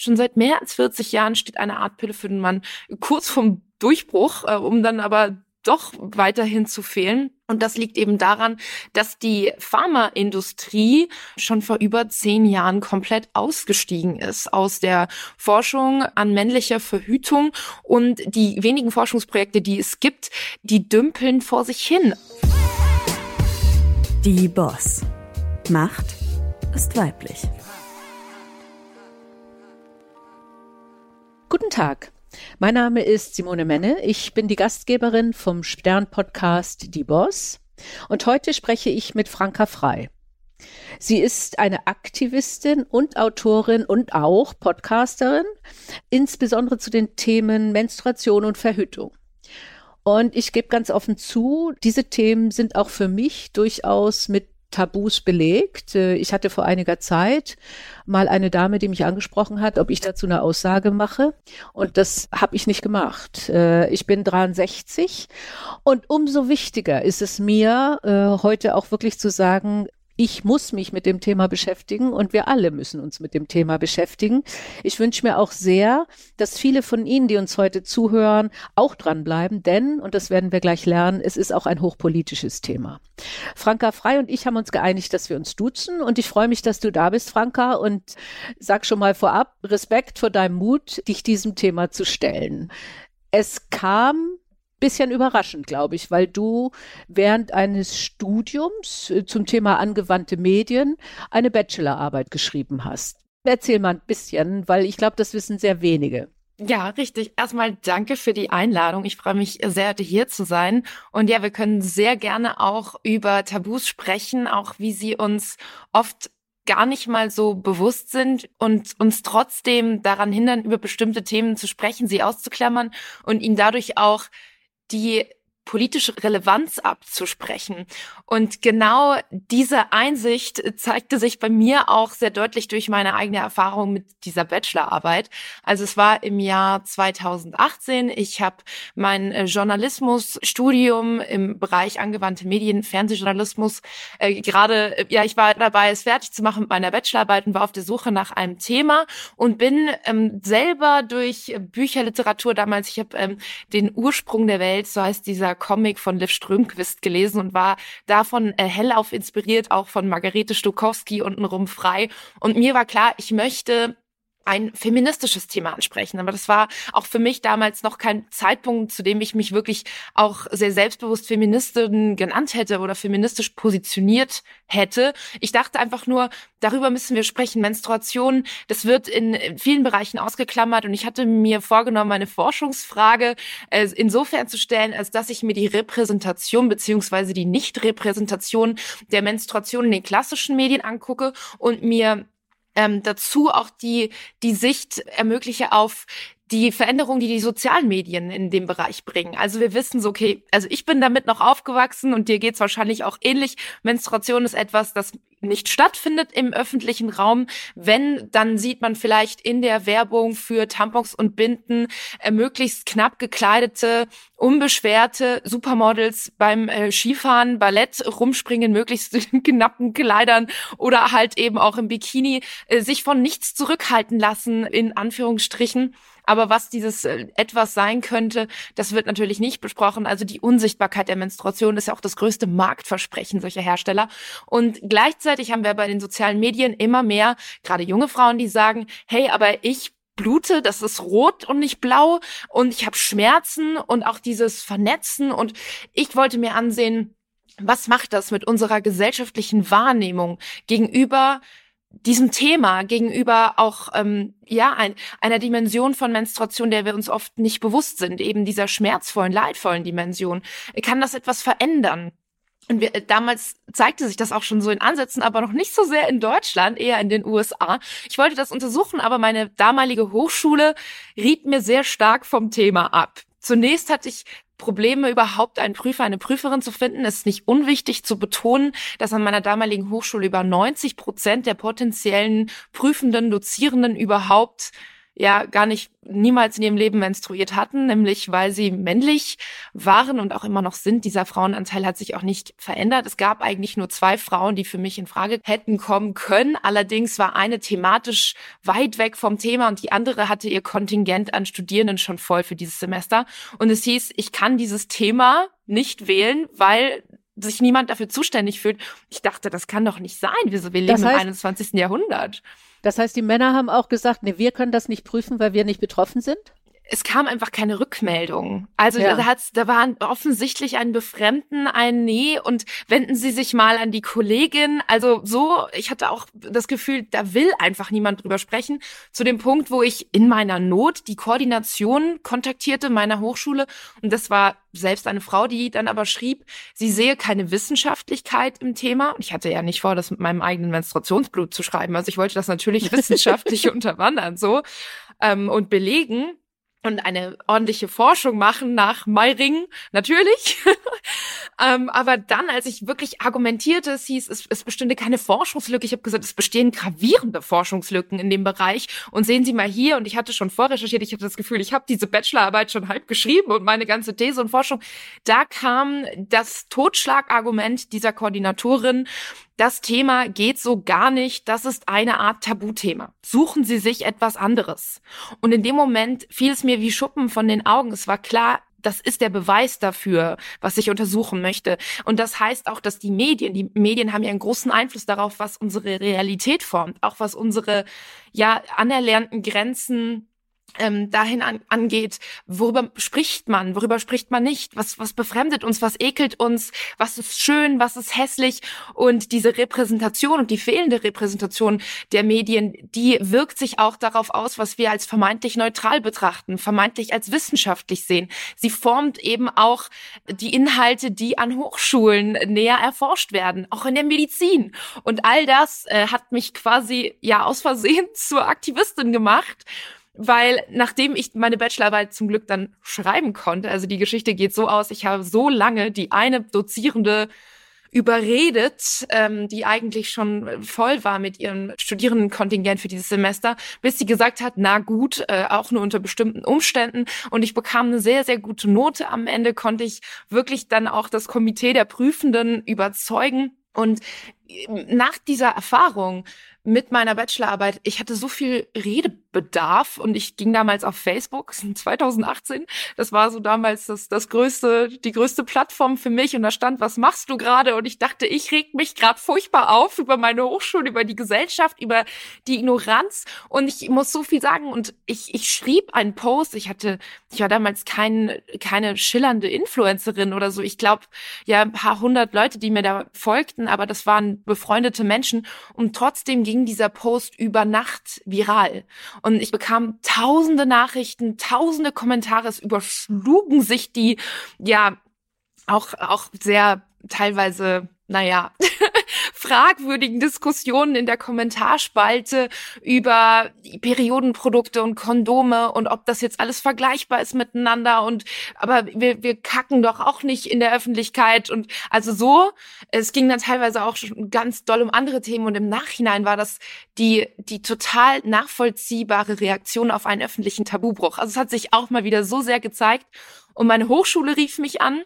Schon seit mehr als 40 Jahren steht eine Art Pille für den Mann kurz vom Durchbruch, äh, um dann aber doch weiterhin zu fehlen. Und das liegt eben daran, dass die Pharmaindustrie schon vor über zehn Jahren komplett ausgestiegen ist aus der Forschung an männlicher Verhütung. Und die wenigen Forschungsprojekte, die es gibt, die dümpeln vor sich hin. Die Boss. Macht ist weiblich. Guten Tag. Mein Name ist Simone Menne. Ich bin die Gastgeberin vom Stern-Podcast Die Boss. Und heute spreche ich mit Franka Frei. Sie ist eine Aktivistin und Autorin und auch Podcasterin, insbesondere zu den Themen Menstruation und Verhütung. Und ich gebe ganz offen zu, diese Themen sind auch für mich durchaus mit Tabus belegt. Äh, ich hatte vor einiger Zeit mal eine Dame, die mich angesprochen hat, ob ich dazu eine Aussage mache. Und das habe ich nicht gemacht. Äh, ich bin 63 und umso wichtiger ist es mir, äh, heute auch wirklich zu sagen, ich muss mich mit dem Thema beschäftigen und wir alle müssen uns mit dem Thema beschäftigen. Ich wünsche mir auch sehr, dass viele von Ihnen, die uns heute zuhören, auch dranbleiben, denn, und das werden wir gleich lernen, es ist auch ein hochpolitisches Thema. Franka Frei und ich haben uns geeinigt, dass wir uns duzen und ich freue mich, dass du da bist, Franka, und sag schon mal vorab Respekt vor deinem Mut, dich diesem Thema zu stellen. Es kam bisschen überraschend, glaube ich, weil du während eines Studiums äh, zum Thema angewandte Medien eine Bachelorarbeit geschrieben hast. Erzähl mal ein bisschen, weil ich glaube, das wissen sehr wenige. Ja, richtig. Erstmal danke für die Einladung. Ich freue mich sehr, hier zu sein. Und ja, wir können sehr gerne auch über Tabus sprechen, auch wie sie uns oft gar nicht mal so bewusst sind und uns trotzdem daran hindern, über bestimmte Themen zu sprechen, sie auszuklammern und ihnen dadurch auch die politische Relevanz abzusprechen. Und genau diese Einsicht zeigte sich bei mir auch sehr deutlich durch meine eigene Erfahrung mit dieser Bachelorarbeit. Also es war im Jahr 2018. Ich habe mein äh, Journalismusstudium im Bereich angewandte Medien, Fernsehjournalismus äh, gerade, äh, ja, ich war dabei, es fertig zu machen mit meiner Bachelorarbeit und war auf der Suche nach einem Thema und bin ähm, selber durch Bücherliteratur damals, ich habe ähm, den Ursprung der Welt, so heißt dieser Comic von Liv Strömquist gelesen und war davon äh, hellauf inspiriert, auch von Margarete Stokowski untenrum frei. Und mir war klar, ich möchte ein feministisches Thema ansprechen. Aber das war auch für mich damals noch kein Zeitpunkt, zu dem ich mich wirklich auch sehr selbstbewusst Feministin genannt hätte oder feministisch positioniert hätte. Ich dachte einfach nur, darüber müssen wir sprechen. Menstruation, das wird in vielen Bereichen ausgeklammert und ich hatte mir vorgenommen, meine Forschungsfrage äh, insofern zu stellen, als dass ich mir die Repräsentation beziehungsweise die Nichtrepräsentation der Menstruation in den klassischen Medien angucke und mir ähm, dazu auch die, die Sicht ermögliche auf die Veränderung, die die sozialen Medien in dem Bereich bringen. Also wir wissen so, okay, also ich bin damit noch aufgewachsen und dir geht's wahrscheinlich auch ähnlich. Menstruation ist etwas, das nicht stattfindet im öffentlichen Raum. Wenn, dann sieht man vielleicht in der Werbung für Tampons und Binden äh, möglichst knapp gekleidete, unbeschwerte Supermodels beim äh, Skifahren, Ballett rumspringen, möglichst in knappen Kleidern oder halt eben auch im Bikini, äh, sich von nichts zurückhalten lassen, in Anführungsstrichen. Aber was dieses äh, etwas sein könnte, das wird natürlich nicht besprochen. Also die Unsichtbarkeit der Menstruation ist ja auch das größte Marktversprechen solcher Hersteller. Und gleichzeitig haben wir bei den sozialen Medien immer mehr, gerade junge Frauen, die sagen, hey, aber ich blute, das ist rot und nicht blau und ich habe Schmerzen und auch dieses Vernetzen und ich wollte mir ansehen, was macht das mit unserer gesellschaftlichen Wahrnehmung gegenüber diesem Thema gegenüber auch ähm, ja ein, einer Dimension von Menstruation, der wir uns oft nicht bewusst sind, eben dieser schmerzvollen, leidvollen Dimension, kann das etwas verändern. Und wir, damals zeigte sich das auch schon so in Ansätzen, aber noch nicht so sehr in Deutschland, eher in den USA. Ich wollte das untersuchen, aber meine damalige Hochschule riet mir sehr stark vom Thema ab. Zunächst hatte ich Probleme, überhaupt einen Prüfer, eine Prüferin zu finden. Es ist nicht unwichtig zu betonen, dass an meiner damaligen Hochschule über 90 Prozent der potenziellen Prüfenden, Dozierenden überhaupt ja gar nicht niemals in ihrem Leben menstruiert hatten, nämlich weil sie männlich waren und auch immer noch sind. Dieser Frauenanteil hat sich auch nicht verändert. Es gab eigentlich nur zwei Frauen, die für mich in Frage hätten kommen können. Allerdings war eine thematisch weit weg vom Thema und die andere hatte ihr Kontingent an Studierenden schon voll für dieses Semester. Und es hieß, ich kann dieses Thema nicht wählen, weil sich niemand dafür zuständig fühlt. Ich dachte, das kann doch nicht sein. Wir, wir leben das heißt, im 21. Jahrhundert. Das heißt, die Männer haben auch gesagt, nee, wir können das nicht prüfen, weil wir nicht betroffen sind? Es kam einfach keine Rückmeldung. Also ja. da, hat's, da war offensichtlich ein Befremden, ein Nee und wenden Sie sich mal an die Kollegin. Also so, ich hatte auch das Gefühl, da will einfach niemand drüber sprechen. Zu dem Punkt, wo ich in meiner Not die Koordination kontaktierte meiner Hochschule und das war selbst eine Frau, die dann aber schrieb, sie sehe keine Wissenschaftlichkeit im Thema. Und ich hatte ja nicht vor, das mit meinem eigenen Menstruationsblut zu schreiben. Also ich wollte das natürlich wissenschaftlich unterwandern so ähm, und belegen und eine ordentliche Forschung machen nach Meiring, natürlich. ähm, aber dann, als ich wirklich argumentierte, es hieß, es, es bestünde keine Forschungslücke. Ich habe gesagt, es bestehen gravierende Forschungslücken in dem Bereich. Und sehen Sie mal hier, und ich hatte schon vorrecherchiert, ich hatte das Gefühl, ich habe diese Bachelorarbeit schon halb geschrieben und meine ganze These und Forschung. Da kam das Totschlagargument dieser Koordinatorin, das Thema geht so gar nicht, das ist eine Art Tabuthema. Suchen Sie sich etwas anderes. Und in dem Moment fiel es mir wie Schuppen von den Augen. Es war klar, das ist der Beweis dafür, was ich untersuchen möchte. Und das heißt auch, dass die Medien, die Medien haben ja einen großen Einfluss darauf, was unsere Realität formt, auch was unsere ja anerlernten Grenzen ähm, dahin an, angeht, worüber spricht man, worüber spricht man nicht, was, was befremdet uns, was ekelt uns, was ist schön, was ist hässlich? Und diese Repräsentation und die fehlende Repräsentation der Medien, die wirkt sich auch darauf aus, was wir als vermeintlich neutral betrachten, vermeintlich als wissenschaftlich sehen. Sie formt eben auch die Inhalte, die an Hochschulen näher erforscht werden, auch in der Medizin. Und all das äh, hat mich quasi ja aus Versehen zur Aktivistin gemacht weil nachdem ich meine Bachelorarbeit zum Glück dann schreiben konnte, also die Geschichte geht so aus, ich habe so lange die eine Dozierende überredet, ähm, die eigentlich schon voll war mit ihrem Studierendenkontingent für dieses Semester, bis sie gesagt hat, na gut, äh, auch nur unter bestimmten Umständen. Und ich bekam eine sehr, sehr gute Note. Am Ende konnte ich wirklich dann auch das Komitee der Prüfenden überzeugen. Und nach dieser Erfahrung mit meiner Bachelorarbeit, ich hatte so viel Redebedarf und ich ging damals auf Facebook 2018. Das war so damals das, das größte, die größte Plattform für mich und da stand, was machst du gerade? Und ich dachte, ich reg mich gerade furchtbar auf über meine Hochschule, über die Gesellschaft, über die Ignoranz und ich muss so viel sagen und ich, ich schrieb einen Post. Ich hatte, ich war damals kein, keine schillernde Influencerin oder so. Ich glaube, ja, ein paar hundert Leute, die mir da folgten, aber das waren befreundete Menschen und trotzdem ging dieser Post über Nacht viral. Und ich bekam tausende Nachrichten, tausende Kommentare, es überschlugen sich die, ja, auch, auch sehr teilweise naja, fragwürdigen Diskussionen in der Kommentarspalte über Periodenprodukte und Kondome und ob das jetzt alles vergleichbar ist miteinander und aber wir, wir kacken doch auch nicht in der Öffentlichkeit und also so, es ging dann teilweise auch schon ganz doll um andere Themen und im Nachhinein war das die, die total nachvollziehbare Reaktion auf einen öffentlichen Tabubruch. Also es hat sich auch mal wieder so sehr gezeigt und meine Hochschule rief mich an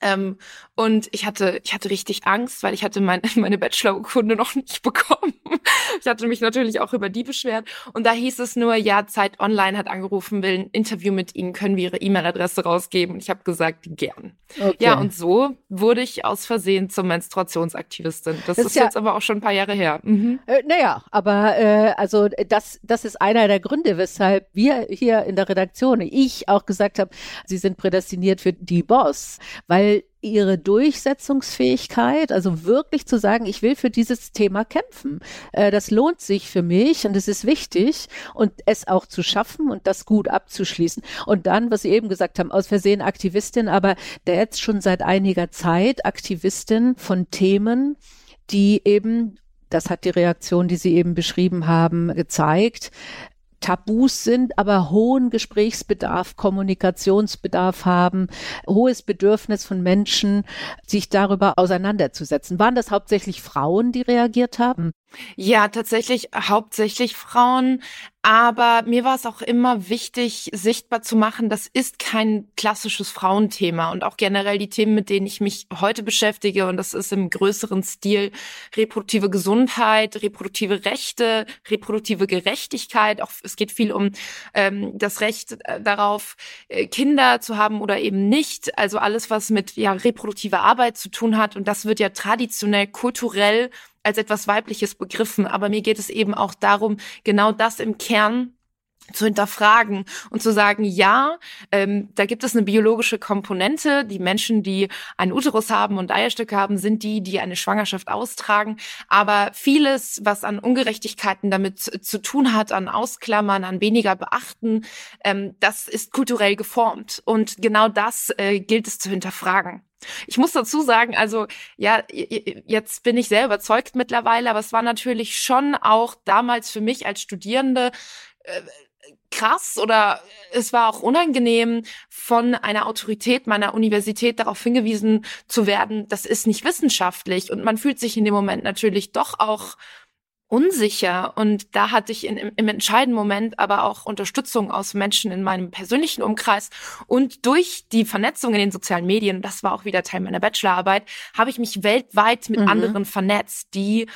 ähm, und ich hatte, ich hatte richtig Angst, weil ich hatte mein, meine Bachelorurkunde noch nicht bekommen. ich hatte mich natürlich auch über die beschwert. Und da hieß es nur, ja, Zeit Online hat angerufen, will ein Interview mit Ihnen, können wir Ihre E-Mail-Adresse rausgeben? Und ich habe gesagt, gern. Okay. Ja, und so wurde ich aus Versehen zur Menstruationsaktivistin. Das, das ist, ja, jetzt aber auch schon ein paar Jahre her. Mhm. Äh, naja, aber äh, also das, das ist einer der Gründe, weshalb wir hier in der Redaktion, ich auch gesagt habe, Sie sind prädestiniert für die Boss, weil ihre Durchsetzungsfähigkeit, also wirklich zu sagen, ich will für dieses Thema kämpfen. Äh, das lohnt sich für mich und es ist wichtig und es auch zu schaffen und das gut abzuschließen. Und dann, was Sie eben gesagt haben, aus Versehen Aktivistin, aber der jetzt schon seit einiger Zeit Aktivistin von Themen, die eben das hat die Reaktion, die Sie eben beschrieben haben, gezeigt, Tabus sind, aber hohen Gesprächsbedarf, Kommunikationsbedarf haben, hohes Bedürfnis von Menschen, sich darüber auseinanderzusetzen. Waren das hauptsächlich Frauen, die reagiert haben? Ja, tatsächlich hauptsächlich Frauen. Aber mir war es auch immer wichtig, sichtbar zu machen, das ist kein klassisches Frauenthema und auch generell die Themen, mit denen ich mich heute beschäftige. Und das ist im größeren Stil reproduktive Gesundheit, reproduktive Rechte, reproduktive Gerechtigkeit. Auch es geht viel um ähm, das Recht äh, darauf, äh, Kinder zu haben oder eben nicht. Also alles, was mit ja reproduktiver Arbeit zu tun hat. Und das wird ja traditionell kulturell als etwas Weibliches begriffen. Aber mir geht es eben auch darum, genau das im Kern zu hinterfragen und zu sagen, ja, ähm, da gibt es eine biologische Komponente. Die Menschen, die einen Uterus haben und Eierstöcke haben, sind die, die eine Schwangerschaft austragen. Aber vieles, was an Ungerechtigkeiten damit zu tun hat, an Ausklammern, an weniger Beachten, ähm, das ist kulturell geformt. Und genau das äh, gilt es zu hinterfragen. Ich muss dazu sagen, also ja, jetzt bin ich sehr überzeugt mittlerweile, aber es war natürlich schon auch damals für mich als Studierende äh, krass oder es war auch unangenehm, von einer Autorität meiner Universität darauf hingewiesen zu werden, das ist nicht wissenschaftlich. Und man fühlt sich in dem Moment natürlich doch auch unsicher. Und da hatte ich in, im entscheidenden Moment aber auch Unterstützung aus Menschen in meinem persönlichen Umkreis. Und durch die Vernetzung in den sozialen Medien, das war auch wieder Teil meiner Bachelorarbeit, habe ich mich weltweit mit mhm. anderen vernetzt, die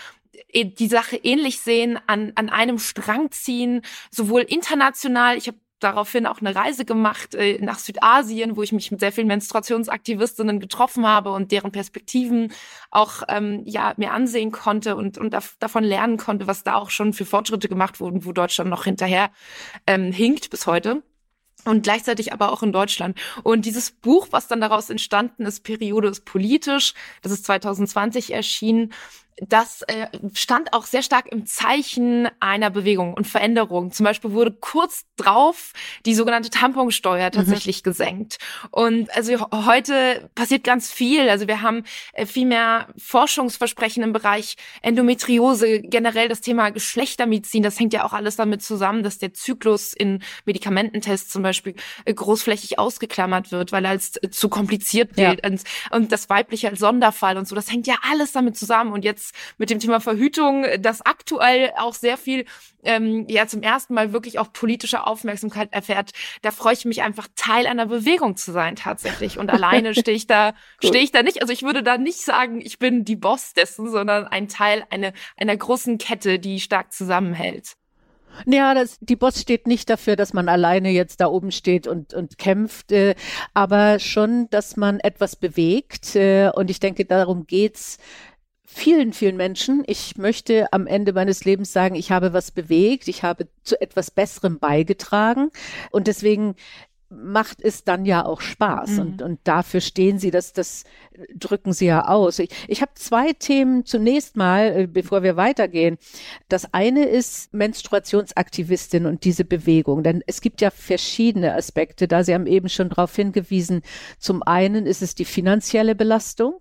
die Sache ähnlich sehen, an, an einem Strang ziehen, sowohl international, ich habe daraufhin auch eine Reise gemacht äh, nach Südasien, wo ich mich mit sehr vielen Menstruationsaktivistinnen getroffen habe und deren Perspektiven auch ähm, ja mir ansehen konnte und und da, davon lernen konnte, was da auch schon für Fortschritte gemacht wurden, wo Deutschland noch hinterher ähm, hinkt bis heute und gleichzeitig aber auch in Deutschland. Und dieses Buch, was dann daraus entstanden ist, Periode ist politisch, das ist 2020 erschienen, das äh, stand auch sehr stark im Zeichen einer Bewegung und Veränderung. Zum Beispiel wurde kurz drauf die sogenannte Tamponsteuer mhm. tatsächlich mhm. gesenkt. Und also heute passiert ganz viel. Also wir haben äh, viel mehr Forschungsversprechen im Bereich Endometriose, generell das Thema Geschlechtermedizin. Das hängt ja auch alles damit zusammen, dass der Zyklus in Medikamententests zum Beispiel äh, großflächig ausgeklammert wird, weil er als äh, zu kompliziert gilt ja. und, und das Weibliche als Sonderfall und so. Das hängt ja alles damit zusammen. Und jetzt mit dem Thema Verhütung, das aktuell auch sehr viel ähm, ja zum ersten Mal wirklich auch politische Aufmerksamkeit erfährt. Da freue ich mich einfach Teil einer Bewegung zu sein tatsächlich. Und alleine stehe ich da stehe ich da nicht. Also ich würde da nicht sagen, ich bin die Boss dessen, sondern ein Teil einer einer großen Kette, die stark zusammenhält. Ja, das, die Boss steht nicht dafür, dass man alleine jetzt da oben steht und, und kämpft, äh, aber schon, dass man etwas bewegt. Äh, und ich denke, darum geht's vielen, vielen Menschen. Ich möchte am Ende meines Lebens sagen, ich habe was bewegt, ich habe zu etwas Besserem beigetragen. Und deswegen macht es dann ja auch Spaß mhm. und, und dafür stehen sie, das, das drücken sie ja aus. Ich, ich habe zwei Themen zunächst mal, äh, bevor wir weitergehen. Das eine ist Menstruationsaktivistin und diese Bewegung, denn es gibt ja verschiedene Aspekte, da Sie haben eben schon darauf hingewiesen. Zum einen ist es die finanzielle Belastung,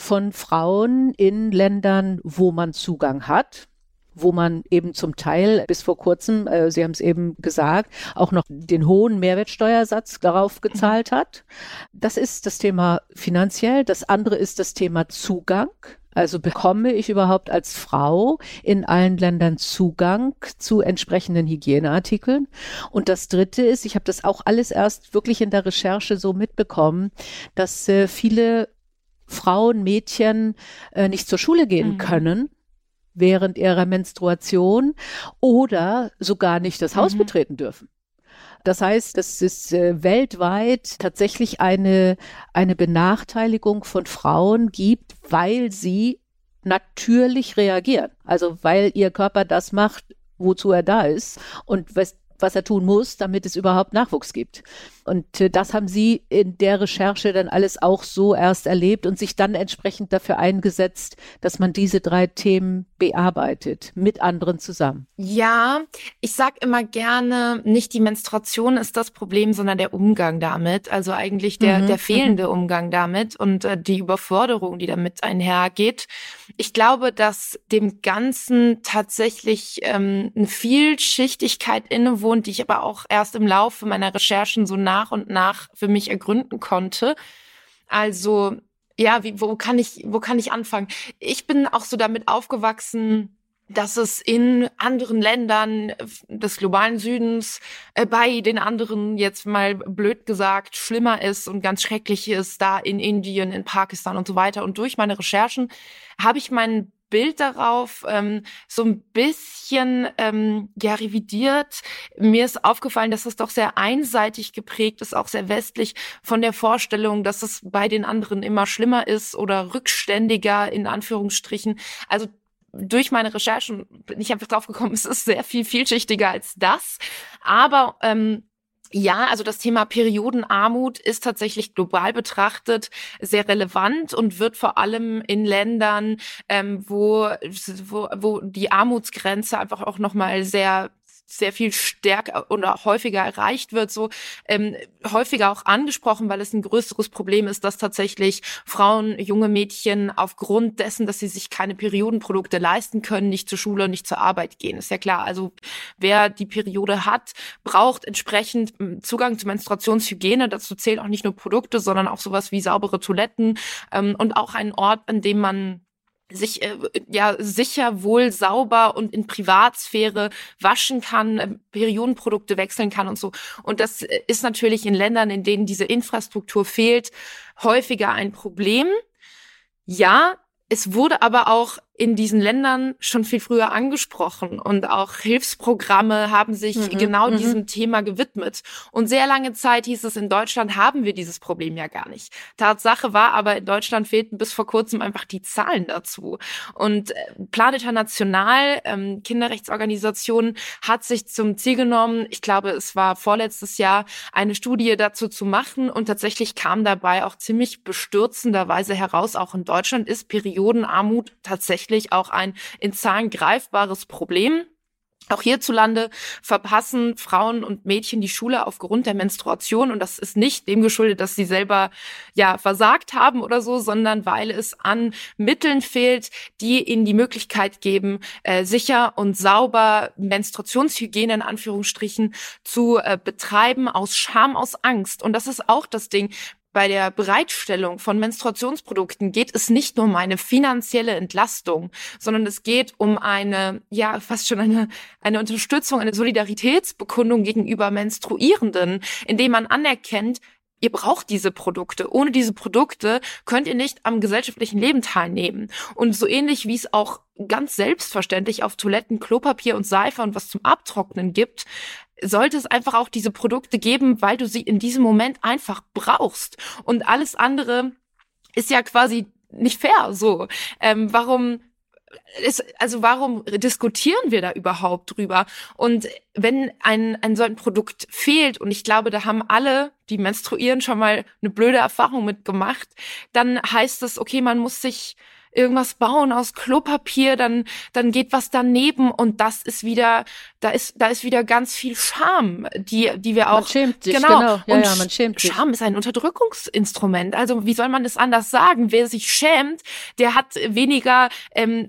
von Frauen in Ländern, wo man Zugang hat wo man eben zum Teil bis vor kurzem, äh, Sie haben es eben gesagt, auch noch den hohen Mehrwertsteuersatz darauf gezahlt hat. Das ist das Thema finanziell. Das andere ist das Thema Zugang. Also bekomme ich überhaupt als Frau in allen Ländern Zugang zu entsprechenden Hygieneartikeln? Und das Dritte ist, ich habe das auch alles erst wirklich in der Recherche so mitbekommen, dass äh, viele Frauen, Mädchen äh, nicht zur Schule gehen mhm. können während ihrer Menstruation oder sogar nicht das Haus mhm. betreten dürfen. Das heißt, dass es äh, weltweit tatsächlich eine, eine Benachteiligung von Frauen gibt, weil sie natürlich reagieren. Also weil ihr Körper das macht, wozu er da ist und was, was er tun muss, damit es überhaupt Nachwuchs gibt. Und äh, das haben Sie in der Recherche dann alles auch so erst erlebt und sich dann entsprechend dafür eingesetzt, dass man diese drei Themen bearbeitet, mit anderen zusammen. Ja, ich sag immer gerne, nicht die Menstruation ist das Problem, sondern der Umgang damit. Also eigentlich der, mhm. der mhm. fehlende Umgang damit und äh, die Überforderung, die damit einhergeht. Ich glaube, dass dem Ganzen tatsächlich ähm, eine Vielschichtigkeit innewohnt, die ich aber auch erst im Laufe meiner Recherchen so nach und nach für mich ergründen konnte. Also ja, wie, wo kann ich, wo kann ich anfangen? Ich bin auch so damit aufgewachsen, dass es in anderen Ländern des globalen Südens äh, bei den anderen jetzt mal blöd gesagt schlimmer ist und ganz schrecklich ist, da in Indien, in Pakistan und so weiter. Und durch meine Recherchen habe ich mein Bild darauf ähm, so ein bisschen ähm, ja revidiert. Mir ist aufgefallen, dass es doch sehr einseitig geprägt ist, auch sehr westlich von der Vorstellung, dass es bei den anderen immer schlimmer ist oder rückständiger in Anführungsstrichen. Also durch meine Recherchen bin ich einfach drauf gekommen, es ist sehr viel vielschichtiger als das. Aber ähm, ja, also das Thema Periodenarmut ist tatsächlich global betrachtet sehr relevant und wird vor allem in Ländern, ähm, wo, wo, wo die Armutsgrenze einfach auch nochmal sehr sehr viel stärker oder häufiger erreicht wird, so ähm, häufiger auch angesprochen, weil es ein größeres Problem ist, dass tatsächlich Frauen, junge Mädchen aufgrund dessen, dass sie sich keine Periodenprodukte leisten können, nicht zur Schule, nicht zur Arbeit gehen. Ist ja klar. Also wer die Periode hat, braucht entsprechend hm, Zugang zu Menstruationshygiene. Dazu zählen auch nicht nur Produkte, sondern auch sowas wie saubere Toiletten ähm, und auch einen Ort, an dem man sich äh, ja sicher wohl sauber und in Privatsphäre waschen kann, äh, Periodenprodukte wechseln kann und so. Und das äh, ist natürlich in Ländern, in denen diese Infrastruktur fehlt, häufiger ein Problem. Ja, es wurde aber auch in diesen Ländern schon viel früher angesprochen und auch Hilfsprogramme haben sich mhm, genau mhm. diesem Thema gewidmet. Und sehr lange Zeit hieß es, in Deutschland haben wir dieses Problem ja gar nicht. Tatsache war aber, in Deutschland fehlten bis vor kurzem einfach die Zahlen dazu. Und äh, Plan International, ähm, Kinderrechtsorganisation, hat sich zum Ziel genommen, ich glaube, es war vorletztes Jahr, eine Studie dazu zu machen und tatsächlich kam dabei auch ziemlich bestürzenderweise heraus, auch in Deutschland ist Periodenarmut tatsächlich tatsächlich auch ein in Zahlen greifbares Problem. Auch hierzulande verpassen Frauen und Mädchen die Schule aufgrund der Menstruation und das ist nicht dem geschuldet, dass sie selber ja versagt haben oder so, sondern weil es an Mitteln fehlt, die ihnen die Möglichkeit geben, äh, sicher und sauber Menstruationshygiene in Anführungsstrichen zu äh, betreiben aus Scham, aus Angst. Und das ist auch das Ding bei der Bereitstellung von Menstruationsprodukten geht es nicht nur um eine finanzielle Entlastung, sondern es geht um eine, ja, fast schon eine, eine Unterstützung, eine Solidaritätsbekundung gegenüber Menstruierenden, indem man anerkennt, ihr braucht diese Produkte. Ohne diese Produkte könnt ihr nicht am gesellschaftlichen Leben teilnehmen. Und so ähnlich wie es auch ganz selbstverständlich auf Toiletten Klopapier und Seife und was zum Abtrocknen gibt, sollte es einfach auch diese Produkte geben, weil du sie in diesem Moment einfach brauchst. Und alles andere ist ja quasi nicht fair. So, ähm, warum ist, also warum diskutieren wir da überhaupt drüber? Und wenn ein, ein so ein Produkt fehlt, und ich glaube, da haben alle, die menstruieren, schon mal eine blöde Erfahrung mitgemacht, dann heißt es, okay, man muss sich irgendwas bauen aus Klopapier, dann, dann geht was daneben und das ist wieder, da ist, da ist wieder ganz viel Scham, die, die wir auch. Man schämt sich, genau. genau. Ja, und ja, man schämt sich. Scham ist ein Unterdrückungsinstrument. Also wie soll man das anders sagen? Wer sich schämt, der hat weniger, ähm,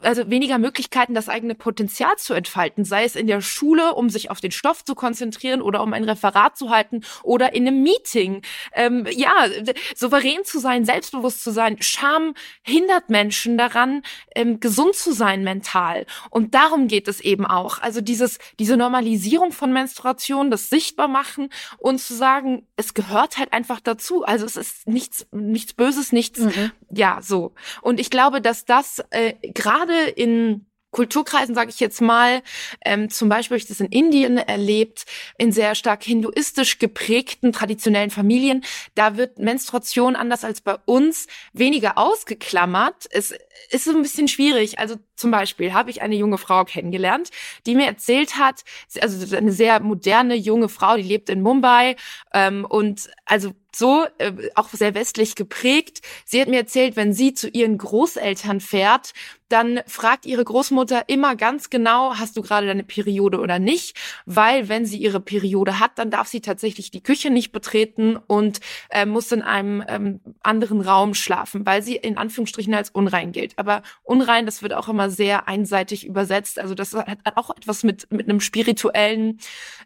also weniger Möglichkeiten, das eigene Potenzial zu entfalten, sei es in der Schule, um sich auf den Stoff zu konzentrieren oder um ein Referat zu halten oder in einem Meeting. Ähm, ja, souverän zu sein, selbstbewusst zu sein, Scham hin hindert Menschen daran, ähm, gesund zu sein mental. Und darum geht es eben auch. Also dieses, diese Normalisierung von Menstruation, das sichtbar machen und zu sagen, es gehört halt einfach dazu. Also es ist nichts, nichts Böses, nichts, mhm. ja, so. Und ich glaube, dass das äh, gerade in Kulturkreisen, sage ich jetzt mal, ähm, zum Beispiel habe ich das in Indien erlebt, in sehr stark hinduistisch geprägten traditionellen Familien. Da wird Menstruation anders als bei uns weniger ausgeklammert. Es ist so ein bisschen schwierig. Also zum Beispiel habe ich eine junge Frau kennengelernt, die mir erzählt hat, also eine sehr moderne junge Frau, die lebt in Mumbai ähm, und also so äh, auch sehr westlich geprägt. Sie hat mir erzählt, wenn sie zu ihren Großeltern fährt, dann fragt ihre Großmutter immer ganz genau, hast du gerade deine Periode oder nicht? Weil wenn sie ihre Periode hat, dann darf sie tatsächlich die Küche nicht betreten und äh, muss in einem ähm, anderen Raum schlafen, weil sie in Anführungsstrichen als unrein gilt. Aber unrein, das wird auch immer sehr einseitig übersetzt. Also das hat auch etwas mit, mit einem spirituellen,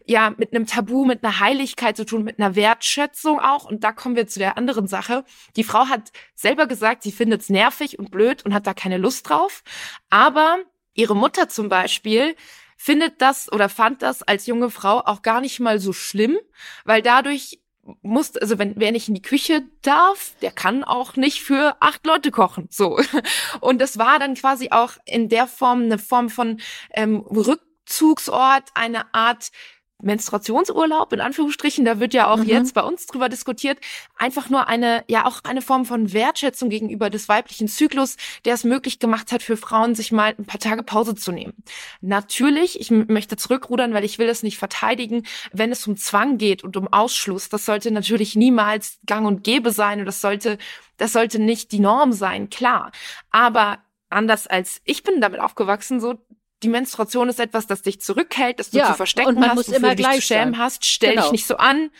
ja, mit einem Tabu, mit einer Heiligkeit zu tun, mit einer Wertschätzung auch. Und da kommen wir zu der anderen Sache. Die Frau hat selber gesagt, sie findet es nervig und blöd und hat da keine Lust drauf. Aber ihre Mutter zum Beispiel findet das oder fand das als junge Frau auch gar nicht mal so schlimm, weil dadurch muss, also wenn wer nicht in die Küche darf, der kann auch nicht für acht Leute kochen. So. Und das war dann quasi auch in der Form eine Form von ähm, Rückzugsort, eine Art Menstruationsurlaub in Anführungsstrichen, da wird ja auch mhm. jetzt bei uns drüber diskutiert, einfach nur eine, ja auch eine Form von Wertschätzung gegenüber des weiblichen Zyklus, der es möglich gemacht hat für Frauen, sich mal ein paar Tage Pause zu nehmen. Natürlich, ich möchte zurückrudern, weil ich will das nicht verteidigen, wenn es um Zwang geht und um Ausschluss, das sollte natürlich niemals gang und gäbe sein und das sollte, das sollte nicht die Norm sein, klar. Aber anders als ich bin damit aufgewachsen, so die Menstruation ist etwas, das dich zurückhält, das du ja, zu verstecken und man hast, muss immer dich zu schämen sein. hast. Stell genau. dich nicht so an.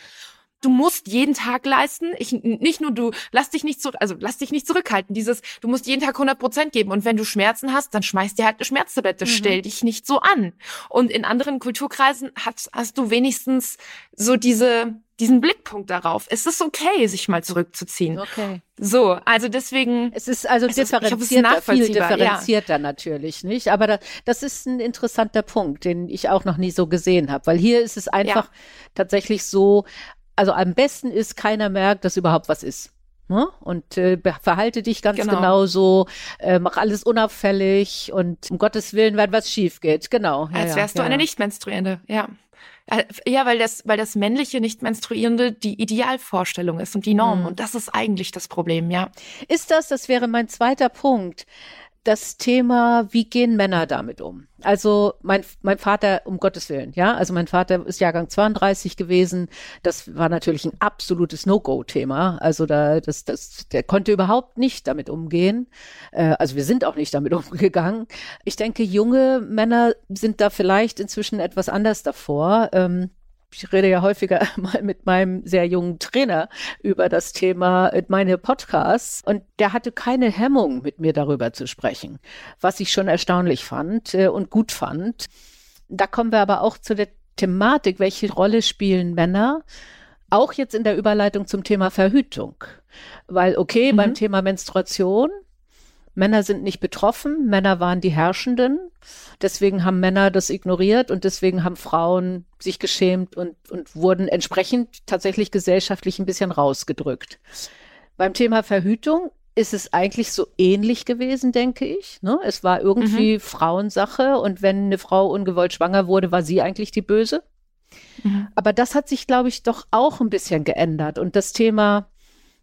Du musst jeden Tag leisten. Ich, nicht nur du, lass dich nicht zurück, also lass dich nicht zurückhalten. Dieses, du musst jeden Tag 100 Prozent geben. Und wenn du Schmerzen hast, dann schmeiß dir halt eine Schmerztablette. Mhm. Stell dich nicht so an. Und in anderen Kulturkreisen hast, hast du wenigstens so diese, diesen Blickpunkt darauf. Es ist okay, sich mal zurückzuziehen. Okay. So, also deswegen. Es ist also differenzierter, ist, viel differenzierter ja. natürlich, nicht? Aber da, das ist ein interessanter Punkt, den ich auch noch nie so gesehen habe, weil hier ist es einfach ja. tatsächlich so, also am besten ist, keiner merkt, dass überhaupt was ist. Ne? Und äh, verhalte dich ganz genau. genauso, äh, mach alles unauffällig und um Gottes Willen, wenn was schief geht. Genau. Ja, Als wärst ja, du eine Nicht-Menstruierende, ja. Äh, ja, weil das, weil das männliche Nicht-Menstruierende die Idealvorstellung ist und die Norm. Mhm. Und das ist eigentlich das Problem, ja. Ist das, das wäre mein zweiter Punkt, das Thema, wie gehen Männer damit um? Also mein, mein Vater, um Gottes Willen, ja, also mein Vater ist Jahrgang 32 gewesen. Das war natürlich ein absolutes No-Go-Thema. Also da, das, das, der konnte überhaupt nicht damit umgehen. Äh, also wir sind auch nicht damit umgegangen. Ich denke, junge Männer sind da vielleicht inzwischen etwas anders davor. Ähm, ich rede ja häufiger mal mit meinem sehr jungen Trainer über das Thema äh, meine Podcasts und der hatte keine Hemmung, mit mir darüber zu sprechen, was ich schon erstaunlich fand äh, und gut fand. Da kommen wir aber auch zu der Thematik, welche Rolle spielen Männer? Auch jetzt in der Überleitung zum Thema Verhütung. Weil, okay, mhm. beim Thema Menstruation Männer sind nicht betroffen, Männer waren die Herrschenden. Deswegen haben Männer das ignoriert und deswegen haben Frauen sich geschämt und, und wurden entsprechend tatsächlich gesellschaftlich ein bisschen rausgedrückt. Beim Thema Verhütung ist es eigentlich so ähnlich gewesen, denke ich. Ne? Es war irgendwie mhm. Frauensache und wenn eine Frau ungewollt schwanger wurde, war sie eigentlich die Böse. Mhm. Aber das hat sich, glaube ich, doch auch ein bisschen geändert. Und das Thema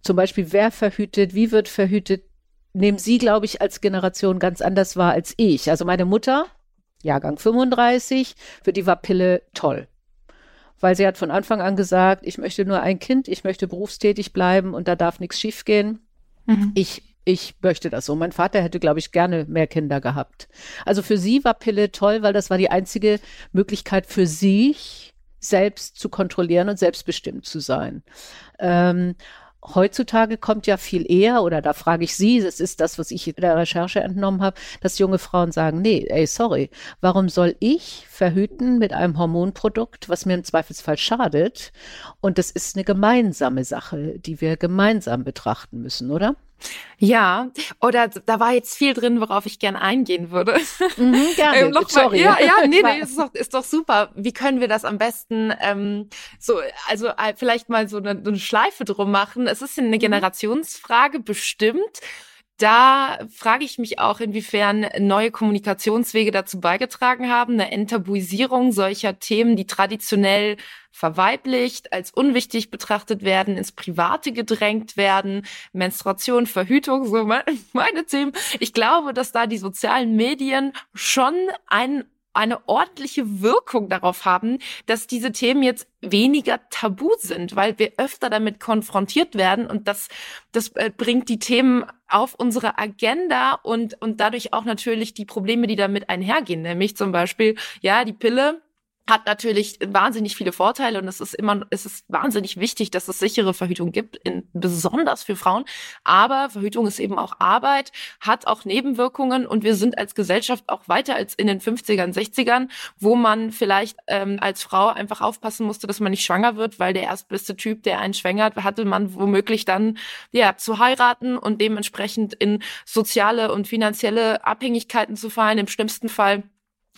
zum Beispiel, wer verhütet, wie wird verhütet, nehmen Sie, glaube ich, als Generation ganz anders wahr als ich. Also meine Mutter, Jahrgang 35, für die war Pille toll. Weil sie hat von Anfang an gesagt, ich möchte nur ein Kind, ich möchte berufstätig bleiben und da darf nichts schiefgehen. Mhm. Ich, ich möchte das so. Mein Vater hätte, glaube ich, gerne mehr Kinder gehabt. Also für sie war Pille toll, weil das war die einzige Möglichkeit für sich, selbst zu kontrollieren und selbstbestimmt zu sein. Ähm, Heutzutage kommt ja viel eher, oder da frage ich Sie, das ist das, was ich in der Recherche entnommen habe, dass junge Frauen sagen, nee, ey, sorry, warum soll ich verhüten mit einem Hormonprodukt, was mir im Zweifelsfall schadet? Und das ist eine gemeinsame Sache, die wir gemeinsam betrachten müssen, oder? Ja, oder da war jetzt viel drin, worauf ich gern eingehen würde. Mhm, gerne. ähm, noch Sorry. ja, ja, nee, nee, ist doch, ist doch super. Wie können wir das am besten ähm, so, also äh, vielleicht mal so eine, so eine Schleife drum machen? Es ist eine mhm. Generationsfrage bestimmt. Da frage ich mich auch, inwiefern neue Kommunikationswege dazu beigetragen haben, eine Enttabuisierung solcher Themen, die traditionell verweiblicht, als unwichtig betrachtet werden, ins Private gedrängt werden, Menstruation, Verhütung, so meine Themen. Ich glaube, dass da die sozialen Medien schon ein eine ordentliche Wirkung darauf haben, dass diese Themen jetzt weniger tabu sind, weil wir öfter damit konfrontiert werden und das, das äh, bringt die Themen auf unsere Agenda und, und dadurch auch natürlich die Probleme, die damit einhergehen, nämlich zum Beispiel, ja, die Pille hat natürlich wahnsinnig viele Vorteile und es ist immer, es ist wahnsinnig wichtig, dass es sichere Verhütung gibt, in, besonders für Frauen. Aber Verhütung ist eben auch Arbeit, hat auch Nebenwirkungen und wir sind als Gesellschaft auch weiter als in den 50ern, 60ern, wo man vielleicht ähm, als Frau einfach aufpassen musste, dass man nicht schwanger wird, weil der erstbeste Typ, der einen schwängert, hatte man womöglich dann ja zu heiraten und dementsprechend in soziale und finanzielle Abhängigkeiten zu fallen, im schlimmsten Fall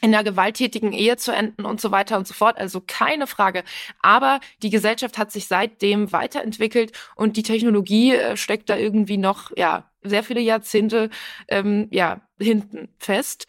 in einer gewalttätigen Ehe zu enden und so weiter und so fort. Also keine Frage. Aber die Gesellschaft hat sich seitdem weiterentwickelt und die Technologie äh, steckt da irgendwie noch, ja, sehr viele Jahrzehnte, ähm, ja, hinten fest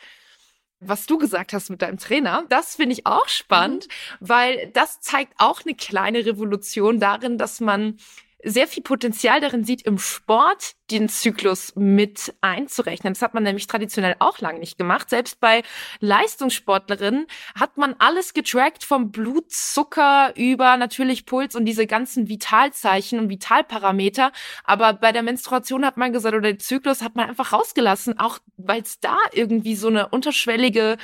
was du gesagt hast mit deinem Trainer, das finde ich auch spannend, mhm. weil das zeigt auch eine kleine Revolution darin, dass man sehr viel Potenzial darin sieht, im Sport den Zyklus mit einzurechnen. Das hat man nämlich traditionell auch lange nicht gemacht. Selbst bei Leistungssportlerinnen hat man alles getrackt vom Blutzucker über natürlich Puls und diese ganzen Vitalzeichen und Vitalparameter. Aber bei der Menstruation hat man gesagt, oder den Zyklus hat man einfach rausgelassen, auch weil es da irgendwie so eine unterschwellige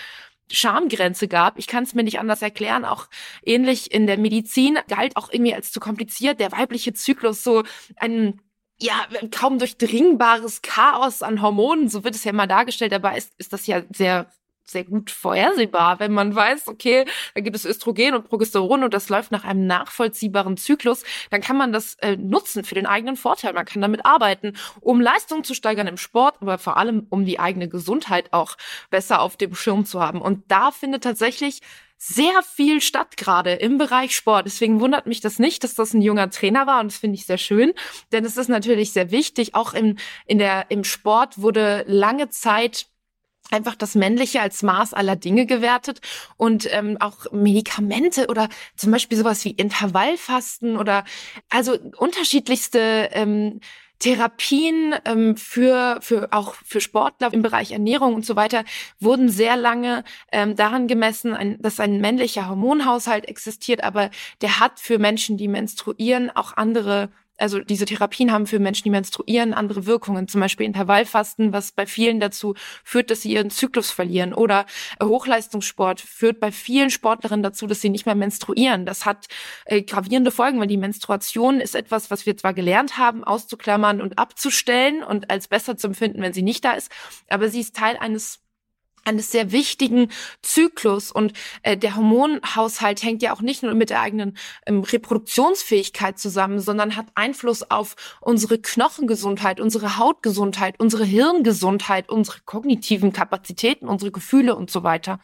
Schamgrenze gab. Ich kann es mir nicht anders erklären. Auch ähnlich in der Medizin galt auch irgendwie als zu kompliziert. Der weibliche Zyklus so ein ja, kaum durchdringbares Chaos an Hormonen, so wird es ja mal dargestellt, dabei ist, ist das ja sehr sehr gut vorhersehbar, wenn man weiß, okay, da gibt es Östrogen und Progesteron und das läuft nach einem nachvollziehbaren Zyklus, dann kann man das äh, nutzen für den eigenen Vorteil. Man kann damit arbeiten, um Leistung zu steigern im Sport, aber vor allem um die eigene Gesundheit auch besser auf dem Schirm zu haben. Und da findet tatsächlich sehr viel statt gerade im Bereich Sport. Deswegen wundert mich das nicht, dass das ein junger Trainer war und das finde ich sehr schön, denn es ist natürlich sehr wichtig. Auch im, in der, im Sport wurde lange Zeit einfach das Männliche als Maß aller Dinge gewertet und ähm, auch Medikamente oder zum Beispiel sowas wie Intervallfasten oder also unterschiedlichste ähm, Therapien ähm, für, für auch für Sportler im Bereich Ernährung und so weiter wurden sehr lange ähm, daran gemessen, ein, dass ein männlicher Hormonhaushalt existiert, aber der hat für Menschen, die menstruieren, auch andere also diese Therapien haben für Menschen, die menstruieren, andere Wirkungen, zum Beispiel Intervallfasten, was bei vielen dazu führt, dass sie ihren Zyklus verlieren. Oder Hochleistungssport führt bei vielen Sportlerinnen dazu, dass sie nicht mehr menstruieren. Das hat äh, gravierende Folgen, weil die Menstruation ist etwas, was wir zwar gelernt haben, auszuklammern und abzustellen und als besser zu empfinden, wenn sie nicht da ist, aber sie ist Teil eines eines sehr wichtigen Zyklus und äh, der Hormonhaushalt hängt ja auch nicht nur mit der eigenen ähm, Reproduktionsfähigkeit zusammen, sondern hat Einfluss auf unsere Knochengesundheit, unsere Hautgesundheit, unsere Hirngesundheit, unsere kognitiven Kapazitäten, unsere Gefühle und so weiter.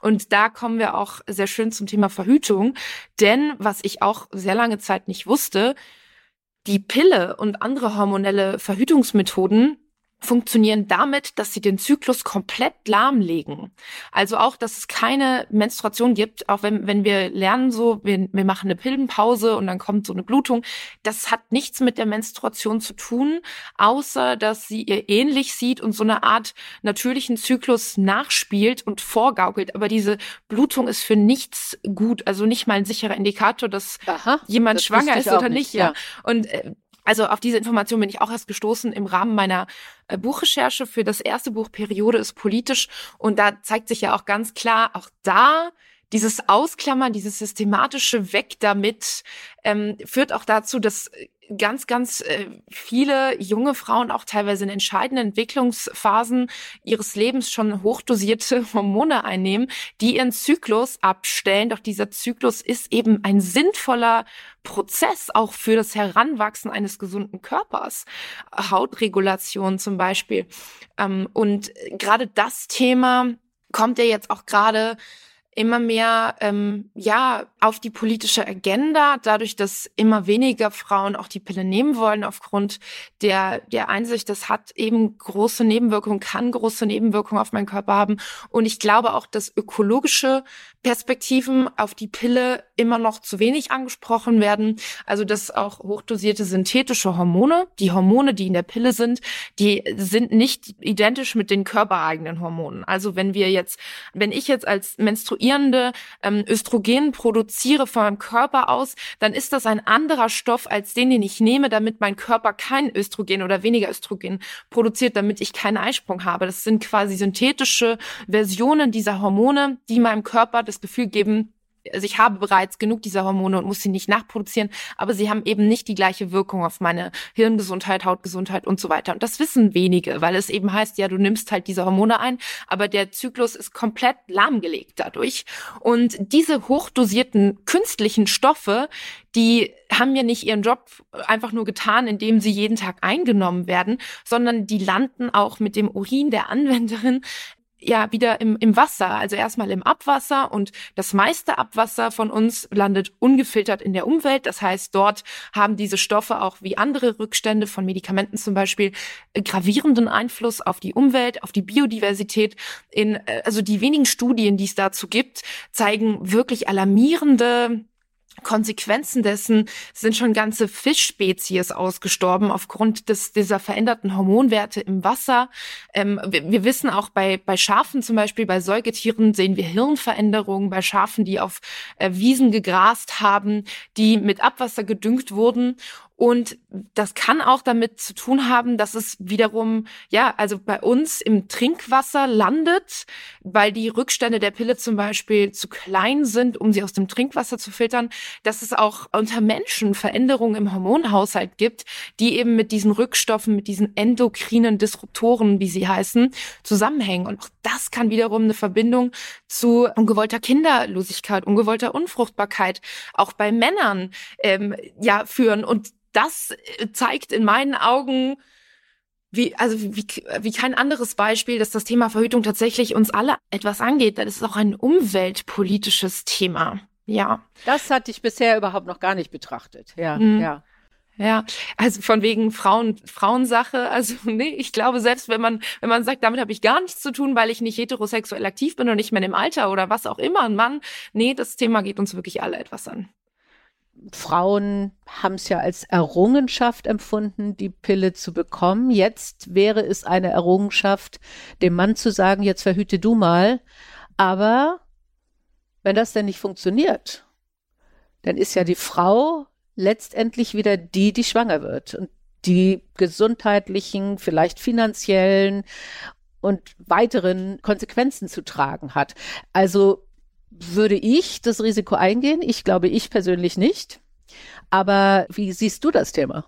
Und da kommen wir auch sehr schön zum Thema Verhütung, denn was ich auch sehr lange Zeit nicht wusste, die Pille und andere hormonelle Verhütungsmethoden funktionieren damit, dass sie den Zyklus komplett lahmlegen. Also auch, dass es keine Menstruation gibt, auch wenn, wenn wir lernen so, wir, wir machen eine Pillenpause und dann kommt so eine Blutung. Das hat nichts mit der Menstruation zu tun, außer dass sie ihr ähnlich sieht und so eine Art natürlichen Zyklus nachspielt und vorgaukelt. Aber diese Blutung ist für nichts gut, also nicht mal ein sicherer Indikator, dass Aha, jemand das schwanger ist oder nicht. Ja. ja. Und äh, also auf diese Information bin ich auch erst gestoßen im Rahmen meiner äh, Buchrecherche für das erste Buch Periode ist politisch. Und da zeigt sich ja auch ganz klar, auch da dieses Ausklammern, dieses systematische Weg damit ähm, führt auch dazu, dass ganz, ganz äh, viele junge Frauen auch teilweise in entscheidenden Entwicklungsphasen ihres Lebens schon hochdosierte Hormone einnehmen, die ihren Zyklus abstellen. Doch dieser Zyklus ist eben ein sinnvoller Prozess auch für das Heranwachsen eines gesunden Körpers. Hautregulation zum Beispiel. Ähm, und gerade das Thema kommt ja jetzt auch gerade immer mehr ähm, ja auf die politische Agenda, dadurch, dass immer weniger Frauen auch die Pille nehmen wollen, aufgrund der der Einsicht, das hat eben große Nebenwirkungen, kann große Nebenwirkungen auf meinen Körper haben. Und ich glaube auch, dass ökologische Perspektiven auf die Pille immer noch zu wenig angesprochen werden. Also dass auch hochdosierte synthetische Hormone, die Hormone, die in der Pille sind, die sind nicht identisch mit den körpereigenen Hormonen. Also wenn wir jetzt, wenn ich jetzt als Menstruierende ähm, Östrogen produziere von meinem Körper aus, dann ist das ein anderer Stoff als den, den ich nehme, damit mein Körper kein Östrogen oder weniger Östrogen produziert, damit ich keinen Eisprung habe. Das sind quasi synthetische Versionen dieser Hormone, die meinem Körper das Gefühl geben, also ich habe bereits genug dieser Hormone und muss sie nicht nachproduzieren, aber sie haben eben nicht die gleiche Wirkung auf meine Hirngesundheit, Hautgesundheit und so weiter. Und das wissen wenige, weil es eben heißt, ja, du nimmst halt diese Hormone ein, aber der Zyklus ist komplett lahmgelegt dadurch. Und diese hochdosierten künstlichen Stoffe, die haben ja nicht ihren Job einfach nur getan, indem sie jeden Tag eingenommen werden, sondern die landen auch mit dem Urin der Anwenderin ja wieder im, im Wasser, also erstmal im Abwasser und das meiste Abwasser von uns landet ungefiltert in der Umwelt. Das heißt, dort haben diese Stoffe auch wie andere Rückstände von Medikamenten zum Beispiel gravierenden Einfluss auf die Umwelt, auf die Biodiversität. In, äh, also die wenigen Studien, die es dazu gibt, zeigen wirklich alarmierende Konsequenzen dessen sind schon ganze Fischspezies ausgestorben aufgrund des, dieser veränderten Hormonwerte im Wasser. Ähm, wir, wir, wissen auch bei, bei Schafen zum Beispiel, bei Säugetieren sehen wir Hirnveränderungen, bei Schafen, die auf äh, Wiesen gegrast haben, die mit Abwasser gedüngt wurden. Und das kann auch damit zu tun haben, dass es wiederum, ja, also bei uns im Trinkwasser landet, weil die Rückstände der Pille zum Beispiel zu klein sind, um sie aus dem Trinkwasser zu filtern, dass es auch unter Menschen Veränderungen im Hormonhaushalt gibt, die eben mit diesen Rückstoffen, mit diesen endokrinen Disruptoren, wie sie heißen, zusammenhängen. Und auch das kann wiederum eine Verbindung zu ungewollter Kinderlosigkeit, ungewollter Unfruchtbarkeit auch bei Männern ähm, ja führen. Und das äh, zeigt in meinen Augen, wie, also wie, wie kein anderes Beispiel, dass das Thema Verhütung tatsächlich uns alle etwas angeht. Das ist auch ein umweltpolitisches Thema. Ja. Das hatte ich bisher überhaupt noch gar nicht betrachtet. Ja, mhm. ja. Ja, also von wegen Frauen, Frauensache. Also nee, ich glaube, selbst wenn man, wenn man sagt, damit habe ich gar nichts zu tun, weil ich nicht heterosexuell aktiv bin und nicht mehr im Alter oder was auch immer, ein Mann, nee, das Thema geht uns wirklich alle etwas an. Frauen haben es ja als Errungenschaft empfunden, die Pille zu bekommen. Jetzt wäre es eine Errungenschaft, dem Mann zu sagen, jetzt verhüte du mal. Aber wenn das denn nicht funktioniert, dann ist ja die Frau letztendlich wieder die, die schwanger wird und die gesundheitlichen, vielleicht finanziellen und weiteren Konsequenzen zu tragen hat. Also würde ich das Risiko eingehen? Ich glaube, ich persönlich nicht. Aber wie siehst du das Thema?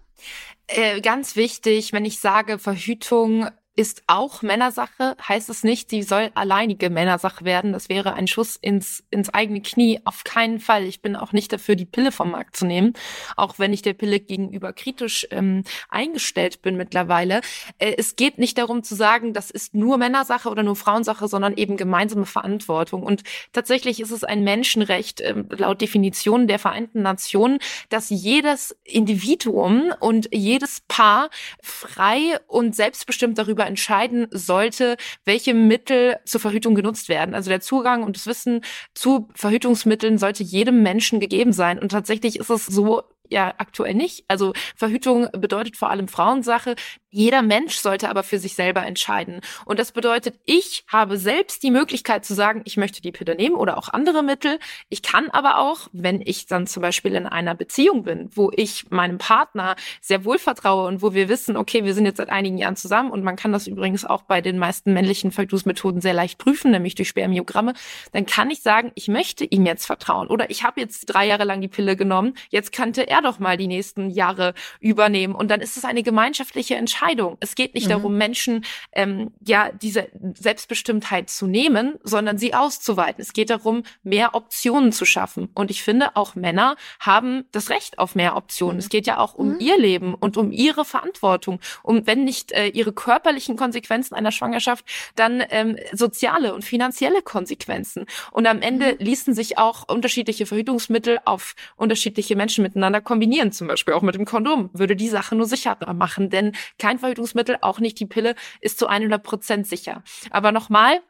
Äh, ganz wichtig, wenn ich sage Verhütung ist auch Männersache, heißt es nicht, sie soll alleinige Männersache werden. Das wäre ein Schuss ins, ins eigene Knie. Auf keinen Fall. Ich bin auch nicht dafür, die Pille vom Markt zu nehmen, auch wenn ich der Pille gegenüber kritisch ähm, eingestellt bin mittlerweile. Äh, es geht nicht darum zu sagen, das ist nur Männersache oder nur Frauensache, sondern eben gemeinsame Verantwortung. Und tatsächlich ist es ein Menschenrecht, äh, laut Definition der Vereinten Nationen, dass jedes Individuum und jedes Paar frei und selbstbestimmt darüber entscheiden sollte, welche Mittel zur Verhütung genutzt werden. Also der Zugang und das Wissen zu Verhütungsmitteln sollte jedem Menschen gegeben sein. Und tatsächlich ist es so, ja aktuell nicht. Also Verhütung bedeutet vor allem Frauensache. Jeder Mensch sollte aber für sich selber entscheiden. Und das bedeutet, ich habe selbst die Möglichkeit zu sagen, ich möchte die Pille nehmen oder auch andere Mittel. Ich kann aber auch, wenn ich dann zum Beispiel in einer Beziehung bin, wo ich meinem Partner sehr wohl vertraue und wo wir wissen, okay, wir sind jetzt seit einigen Jahren zusammen und man kann das übrigens auch bei den meisten männlichen Verhütungsmethoden sehr leicht prüfen, nämlich durch Spermiogramme, dann kann ich sagen, ich möchte ihm jetzt vertrauen oder ich habe jetzt drei Jahre lang die Pille genommen, jetzt kannte er doch mal die nächsten Jahre übernehmen und dann ist es eine gemeinschaftliche Entscheidung. Entscheidung. Es geht nicht mhm. darum, Menschen ähm, ja diese Selbstbestimmtheit zu nehmen, sondern sie auszuweiten. Es geht darum, mehr Optionen zu schaffen. Und ich finde, auch Männer haben das Recht auf mehr Optionen. Mhm. Es geht ja auch um mhm. ihr Leben und um ihre Verantwortung. Um wenn nicht äh, ihre körperlichen Konsequenzen einer Schwangerschaft, dann ähm, soziale und finanzielle Konsequenzen. Und am Ende mhm. ließen sich auch unterschiedliche Verhütungsmittel auf unterschiedliche Menschen miteinander kombinieren. Zum Beispiel auch mit dem Kondom würde die Sache nur sicherer machen, denn kein kein Verhütungsmittel, auch nicht die Pille, ist zu 100 Prozent sicher. Aber nochmal,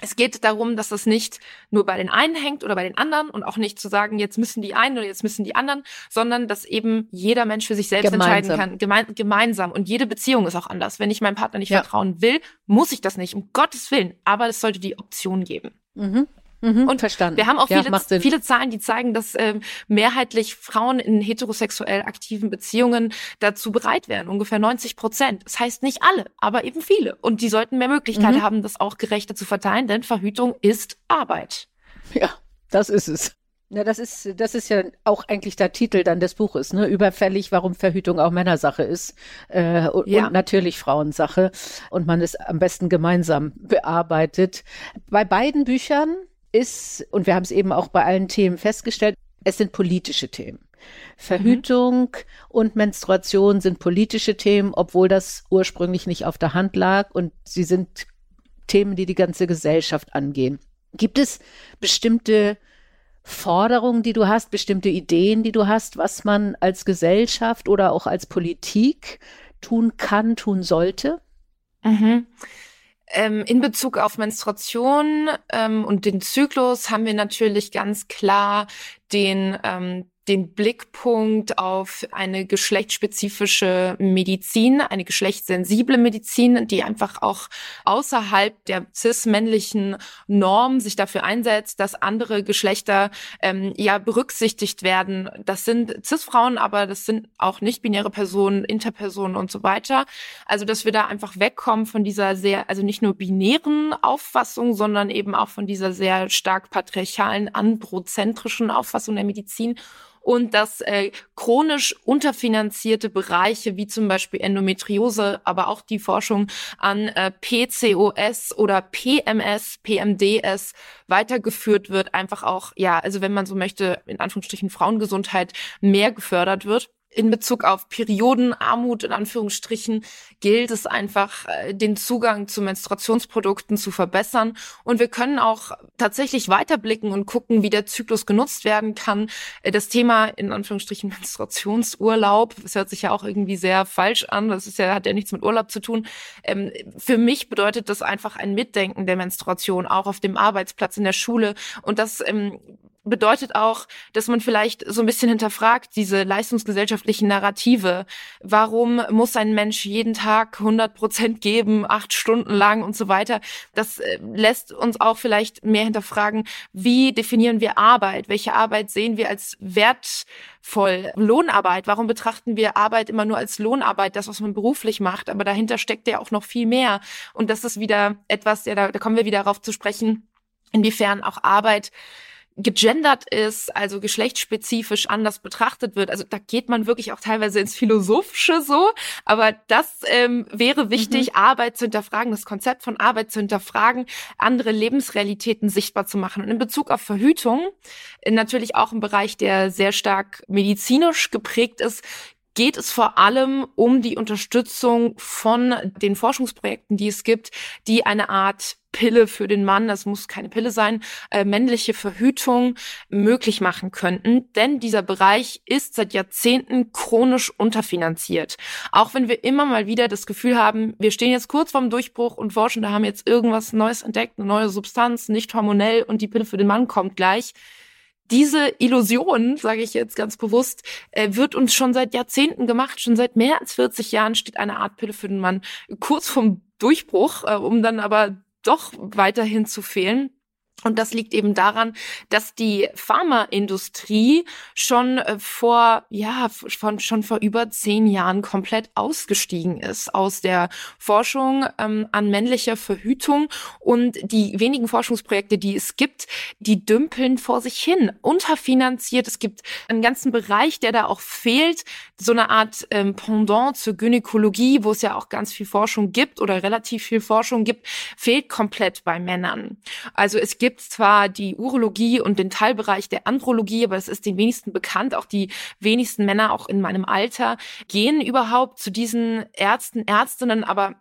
es geht darum, dass es nicht nur bei den einen hängt oder bei den anderen und auch nicht zu sagen, jetzt müssen die einen oder jetzt müssen die anderen, sondern dass eben jeder Mensch für sich selbst gemeinsam. entscheiden kann, Geme gemeinsam. Und jede Beziehung ist auch anders. Wenn ich meinem Partner nicht ja. vertrauen will, muss ich das nicht, um Gottes Willen. Aber es sollte die Option geben. Mhm. Mhm, und verstanden. Wir haben auch viele, ja, viele Zahlen, die zeigen, dass ähm, mehrheitlich Frauen in heterosexuell aktiven Beziehungen dazu bereit wären. Ungefähr 90 Prozent. Das heißt nicht alle, aber eben viele. Und die sollten mehr Möglichkeiten mhm. haben, das auch gerechter zu verteilen, denn Verhütung ist Arbeit. Ja, das ist es. Na, das ist, das ist ja auch eigentlich der Titel dann des Buches, ne? Überfällig, warum Verhütung auch Männersache ist äh, und, ja. und natürlich Frauensache und man es am besten gemeinsam bearbeitet. Bei beiden Büchern ist, und wir haben es eben auch bei allen Themen festgestellt, es sind politische Themen. Verhütung mhm. und Menstruation sind politische Themen, obwohl das ursprünglich nicht auf der Hand lag und sie sind Themen, die die ganze Gesellschaft angehen. Gibt es bestimmte Forderungen, die du hast, bestimmte Ideen, die du hast, was man als Gesellschaft oder auch als Politik tun kann, tun sollte? Mhm. Ähm, in Bezug auf Menstruation ähm, und den Zyklus haben wir natürlich ganz klar den ähm, den Blickpunkt auf eine geschlechtsspezifische Medizin, eine geschlechtssensible Medizin, die einfach auch außerhalb der cis-männlichen Norm sich dafür einsetzt, dass andere Geschlechter ähm, ja berücksichtigt werden. Das sind cis-Frauen, aber das sind auch nicht-binäre Personen, Interpersonen und so weiter. Also, dass wir da einfach wegkommen von dieser sehr, also nicht nur binären Auffassung, sondern eben auch von dieser sehr stark patriarchalen, androzentrischen Auffassung der Medizin und dass äh, chronisch unterfinanzierte Bereiche wie zum Beispiel Endometriose, aber auch die Forschung an äh, PCOS oder PMS, PMDS weitergeführt wird, einfach auch, ja, also wenn man so möchte, in Anführungsstrichen Frauengesundheit mehr gefördert wird in Bezug auf Periodenarmut in Anführungsstrichen gilt es einfach, äh, den Zugang zu Menstruationsprodukten zu verbessern. Und wir können auch tatsächlich weiterblicken und gucken, wie der Zyklus genutzt werden kann. Äh, das Thema in Anführungsstrichen Menstruationsurlaub, das hört sich ja auch irgendwie sehr falsch an. Das ist ja, hat ja nichts mit Urlaub zu tun. Ähm, für mich bedeutet das einfach ein Mitdenken der Menstruation, auch auf dem Arbeitsplatz, in der Schule. Und das ähm, bedeutet auch, dass man vielleicht so ein bisschen hinterfragt, diese leistungsgesellschaftlichen Narrative. Warum muss ein Mensch jeden Tag 100 Prozent geben, acht Stunden lang und so weiter? Das äh, lässt uns auch vielleicht mehr hinterfragen, wie definieren wir Arbeit? Welche Arbeit sehen wir als wertvoll? Lohnarbeit. Warum betrachten wir Arbeit immer nur als Lohnarbeit, das, was man beruflich macht? Aber dahinter steckt ja auch noch viel mehr. Und das ist wieder etwas, ja, da, da kommen wir wieder darauf zu sprechen, inwiefern auch Arbeit gegendert ist, also geschlechtsspezifisch anders betrachtet wird. Also da geht man wirklich auch teilweise ins Philosophische so. Aber das ähm, wäre wichtig, mhm. Arbeit zu hinterfragen, das Konzept von Arbeit zu hinterfragen, andere Lebensrealitäten sichtbar zu machen. Und in Bezug auf Verhütung, äh, natürlich auch im Bereich, der sehr stark medizinisch geprägt ist, geht es vor allem um die Unterstützung von den Forschungsprojekten, die es gibt, die eine Art Pille für den Mann, das muss keine Pille sein, äh, männliche Verhütung möglich machen könnten. Denn dieser Bereich ist seit Jahrzehnten chronisch unterfinanziert. Auch wenn wir immer mal wieder das Gefühl haben, wir stehen jetzt kurz vorm Durchbruch und forschen, da haben jetzt irgendwas Neues entdeckt, eine neue Substanz, nicht hormonell und die Pille für den Mann kommt gleich diese Illusion, sage ich jetzt ganz bewusst, äh, wird uns schon seit Jahrzehnten gemacht. Schon seit mehr als 40 Jahren steht eine Art Pille für den Mann kurz vom Durchbruch, äh, um dann aber doch weiterhin zu fehlen. Und das liegt eben daran, dass die Pharmaindustrie schon äh, vor, ja, von, schon vor über zehn Jahren komplett ausgestiegen ist aus der Forschung ähm, an männlicher Verhütung. Und die wenigen Forschungsprojekte, die es gibt, die dümpeln vor sich hin, unterfinanziert. Es gibt einen ganzen Bereich, der da auch fehlt, so eine Art ähm, Pendant zur Gynäkologie, wo es ja auch ganz viel Forschung gibt oder relativ viel Forschung gibt, fehlt komplett bei Männern. Also es gibt zwar die Urologie und den Teilbereich der Andrologie, aber es ist den wenigsten bekannt. Auch die wenigsten Männer, auch in meinem Alter, gehen überhaupt zu diesen Ärzten, Ärztinnen, aber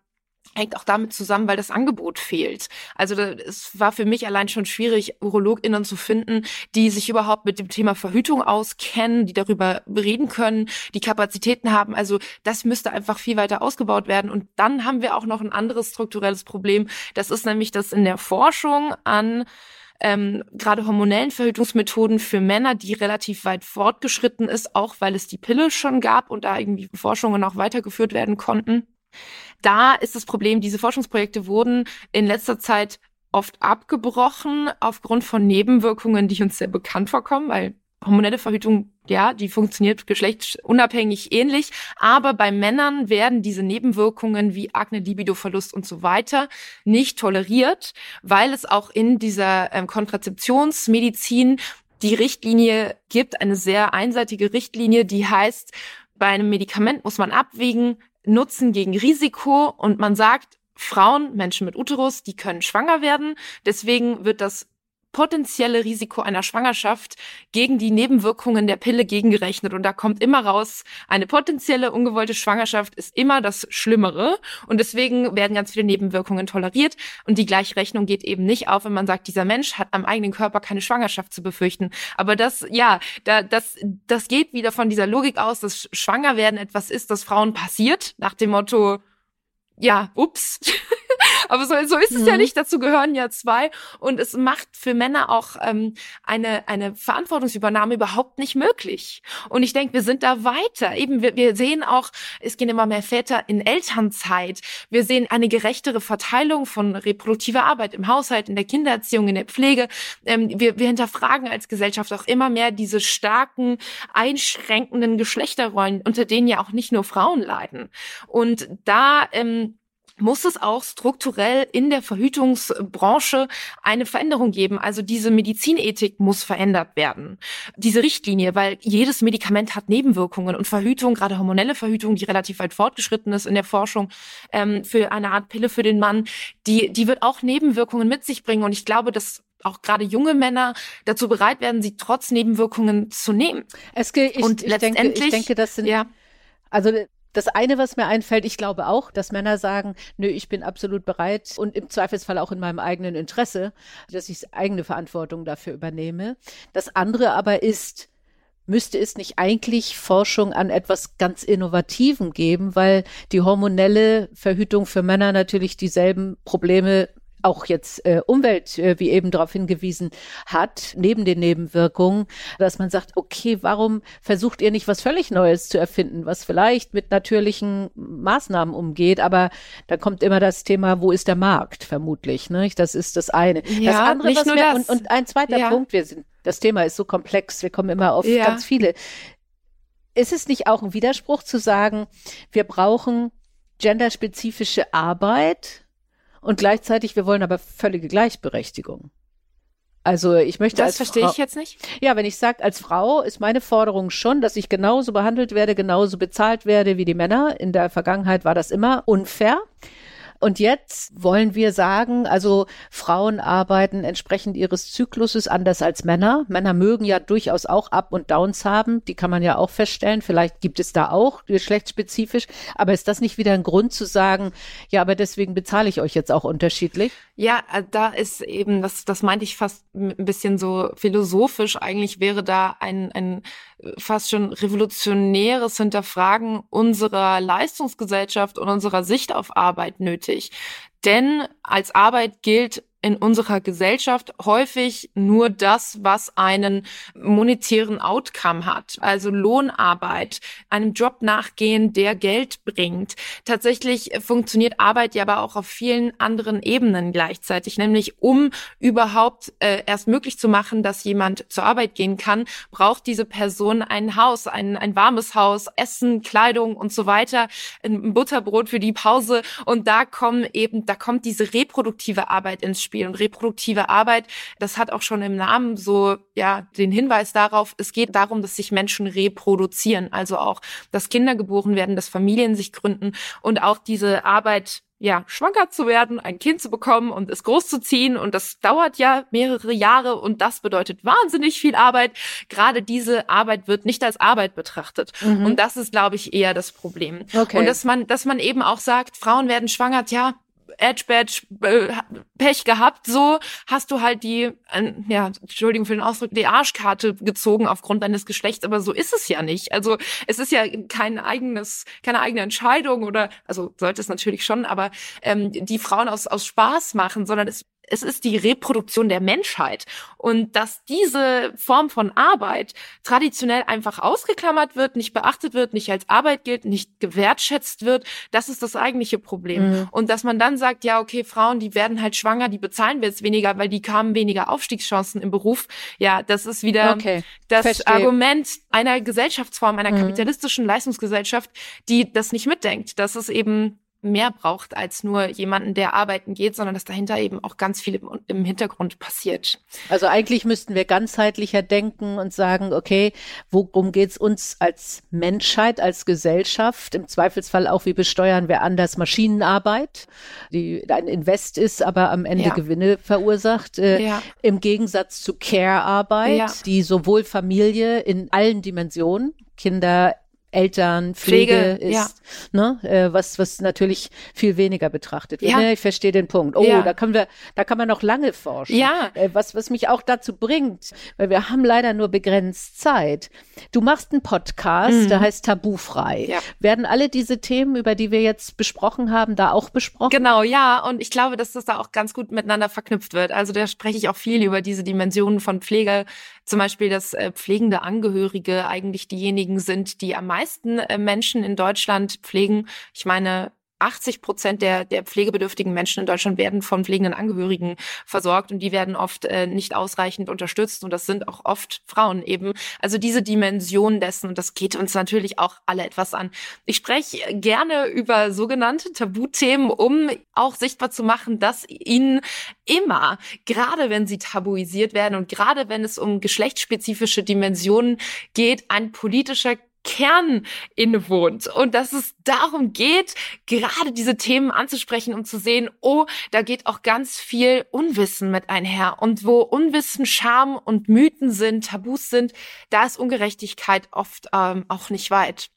hängt auch damit zusammen, weil das Angebot fehlt. Also es war für mich allein schon schwierig, UrologInnen zu finden, die sich überhaupt mit dem Thema Verhütung auskennen, die darüber reden können, die Kapazitäten haben. Also das müsste einfach viel weiter ausgebaut werden. Und dann haben wir auch noch ein anderes strukturelles Problem. Das ist nämlich, dass in der Forschung an ähm, gerade hormonellen Verhütungsmethoden für Männer, die relativ weit fortgeschritten ist, auch weil es die Pille schon gab und da irgendwie Forschungen auch weitergeführt werden konnten da ist das Problem, diese Forschungsprojekte wurden in letzter Zeit oft abgebrochen aufgrund von Nebenwirkungen, die uns sehr bekannt vorkommen, weil hormonelle Verhütung, ja, die funktioniert geschlechtsunabhängig ähnlich, aber bei Männern werden diese Nebenwirkungen wie Akne, Libidoverlust und so weiter nicht toleriert, weil es auch in dieser ähm, Kontrazeptionsmedizin die Richtlinie gibt, eine sehr einseitige Richtlinie, die heißt, bei einem Medikament muss man abwägen, Nutzen gegen Risiko und man sagt, Frauen, Menschen mit Uterus, die können schwanger werden. Deswegen wird das potenzielle Risiko einer Schwangerschaft gegen die Nebenwirkungen der Pille gegengerechnet. Und da kommt immer raus, eine potenzielle ungewollte Schwangerschaft ist immer das Schlimmere. Und deswegen werden ganz viele Nebenwirkungen toleriert. Und die gleiche Rechnung geht eben nicht auf, wenn man sagt, dieser Mensch hat am eigenen Körper keine Schwangerschaft zu befürchten. Aber das, ja, da, das, das geht wieder von dieser Logik aus, dass Schwangerwerden etwas ist, das Frauen passiert, nach dem Motto, ja, ups. Aber so, so ist es mhm. ja nicht. Dazu gehören ja zwei. Und es macht für Männer auch ähm, eine, eine Verantwortungsübernahme überhaupt nicht möglich. Und ich denke, wir sind da weiter. Eben, wir, wir sehen auch, es gehen immer mehr Väter in Elternzeit. Wir sehen eine gerechtere Verteilung von reproduktiver Arbeit im Haushalt, in der Kindererziehung, in der Pflege. Ähm, wir, wir hinterfragen als Gesellschaft auch immer mehr diese starken, einschränkenden Geschlechterrollen, unter denen ja auch nicht nur Frauen leiden. Und da ähm, muss es auch strukturell in der Verhütungsbranche eine Veränderung geben. Also diese Medizinethik muss verändert werden. Diese Richtlinie, weil jedes Medikament hat Nebenwirkungen und Verhütung, gerade hormonelle Verhütung, die relativ weit fortgeschritten ist in der Forschung, ähm, für eine Art Pille für den Mann, die, die wird auch Nebenwirkungen mit sich bringen. Und ich glaube, dass auch gerade junge Männer dazu bereit werden, sie trotz Nebenwirkungen zu nehmen. Es geht, ich, und ich denke, ich denke, das sind, ja. also das eine, was mir einfällt, ich glaube auch, dass Männer sagen, nö, ich bin absolut bereit und im Zweifelsfall auch in meinem eigenen Interesse, dass ich eigene Verantwortung dafür übernehme. Das andere aber ist, müsste es nicht eigentlich Forschung an etwas ganz Innovativen geben, weil die hormonelle Verhütung für Männer natürlich dieselben Probleme auch jetzt äh, Umwelt, äh, wie eben darauf hingewiesen hat, neben den Nebenwirkungen, dass man sagt, okay, warum versucht ihr nicht was völlig Neues zu erfinden, was vielleicht mit natürlichen Maßnahmen umgeht, aber da kommt immer das Thema, wo ist der Markt, vermutlich, ne? Das ist das eine. Ja, das andere, nicht was nur wir, das. Und, und ein zweiter ja. Punkt, wir sind, das Thema ist so komplex, wir kommen immer auf ja. ganz viele. Ist es nicht auch ein Widerspruch zu sagen, wir brauchen genderspezifische Arbeit, und gleichzeitig, wir wollen aber völlige Gleichberechtigung. Also ich möchte das verstehe ich jetzt nicht. Ja, wenn ich sage, als Frau ist meine Forderung schon, dass ich genauso behandelt werde, genauso bezahlt werde wie die Männer. In der Vergangenheit war das immer unfair. Und jetzt wollen wir sagen, also Frauen arbeiten entsprechend ihres Zykluses anders als Männer. Männer mögen ja durchaus auch Up und Downs haben. Die kann man ja auch feststellen. Vielleicht gibt es da auch geschlechtsspezifisch. Aber ist das nicht wieder ein Grund zu sagen, ja, aber deswegen bezahle ich euch jetzt auch unterschiedlich? Ja, äh, da ist eben, das, das meinte ich fast ein bisschen so philosophisch. Eigentlich wäre da ein, ein fast schon revolutionäres Hinterfragen unserer Leistungsgesellschaft und unserer Sicht auf Arbeit nötig. Denn als Arbeit gilt in unserer Gesellschaft häufig nur das, was einen monetären Outcome hat, also Lohnarbeit, einem Job nachgehen, der Geld bringt. Tatsächlich funktioniert Arbeit ja aber auch auf vielen anderen Ebenen gleichzeitig, nämlich um überhaupt äh, erst möglich zu machen, dass jemand zur Arbeit gehen kann, braucht diese Person ein Haus, ein, ein warmes Haus, Essen, Kleidung und so weiter, ein Butterbrot für die Pause und da kommen eben, da kommt diese reproduktive Arbeit ins Spiel. Spiel. Und reproduktive Arbeit, das hat auch schon im Namen so, ja, den Hinweis darauf, es geht darum, dass sich Menschen reproduzieren. Also auch, dass Kinder geboren werden, dass Familien sich gründen und auch diese Arbeit ja, schwanger zu werden, ein Kind zu bekommen und es großzuziehen. Und das dauert ja mehrere Jahre und das bedeutet wahnsinnig viel Arbeit. Gerade diese Arbeit wird nicht als Arbeit betrachtet. Mhm. Und das ist, glaube ich, eher das Problem. Okay. Und dass man, dass man eben auch sagt, Frauen werden schwanger, ja, Edge Badge äh, Pech gehabt, so hast du halt die, äh, ja, Entschuldigung für den Ausdruck, die Arschkarte gezogen aufgrund deines Geschlechts, aber so ist es ja nicht. Also es ist ja kein eigenes, keine eigene Entscheidung oder, also sollte es natürlich schon, aber ähm, die Frauen aus, aus Spaß machen, sondern es es ist die Reproduktion der Menschheit. Und dass diese Form von Arbeit traditionell einfach ausgeklammert wird, nicht beachtet wird, nicht als Arbeit gilt, nicht gewertschätzt wird, das ist das eigentliche Problem. Mhm. Und dass man dann sagt, ja, okay, Frauen, die werden halt schwanger, die bezahlen wir jetzt weniger, weil die kamen weniger Aufstiegschancen im Beruf. Ja, das ist wieder okay. das Verstehe. Argument einer Gesellschaftsform, einer mhm. kapitalistischen Leistungsgesellschaft, die das nicht mitdenkt. Das ist eben mehr braucht als nur jemanden, der arbeiten geht, sondern dass dahinter eben auch ganz viel im, im Hintergrund passiert. Also eigentlich müssten wir ganzheitlicher denken und sagen, okay, worum geht's uns als Menschheit, als Gesellschaft? Im Zweifelsfall auch, wie besteuern wir anders Maschinenarbeit, die ein Invest ist, aber am Ende ja. Gewinne verursacht. Äh, ja. Im Gegensatz zu Care-Arbeit, ja. die sowohl Familie in allen Dimensionen, Kinder, Eltern, Pflege, Pflege ist, ja. ne, äh, was, was natürlich viel weniger betrachtet wird. Ja. Ne, ich verstehe den Punkt. Oh, ja. da können wir, da kann man noch lange forschen. Ja. Äh, was, was mich auch dazu bringt, weil wir haben leider nur begrenzt Zeit. Du machst einen Podcast, mhm. der heißt Tabufrei. Ja. Werden alle diese Themen, über die wir jetzt besprochen haben, da auch besprochen? Genau, ja. Und ich glaube, dass das da auch ganz gut miteinander verknüpft wird. Also da spreche ich auch viel über diese Dimensionen von Pflege, zum Beispiel, dass äh, pflegende Angehörige eigentlich diejenigen sind, die am meisten äh, Menschen in Deutschland pflegen. Ich meine, 80 Prozent der, der pflegebedürftigen Menschen in Deutschland werden von pflegenden Angehörigen versorgt und die werden oft äh, nicht ausreichend unterstützt und das sind auch oft Frauen eben. Also diese Dimension dessen und das geht uns natürlich auch alle etwas an. Ich spreche gerne über sogenannte Tabuthemen, um auch sichtbar zu machen, dass ihnen immer, gerade wenn sie tabuisiert werden und gerade wenn es um geschlechtsspezifische Dimensionen geht, ein politischer Kern innewohnt. Und dass es darum geht, gerade diese Themen anzusprechen, um zu sehen, oh, da geht auch ganz viel Unwissen mit einher. Und wo Unwissen, Scham und Mythen sind, Tabus sind, da ist Ungerechtigkeit oft ähm, auch nicht weit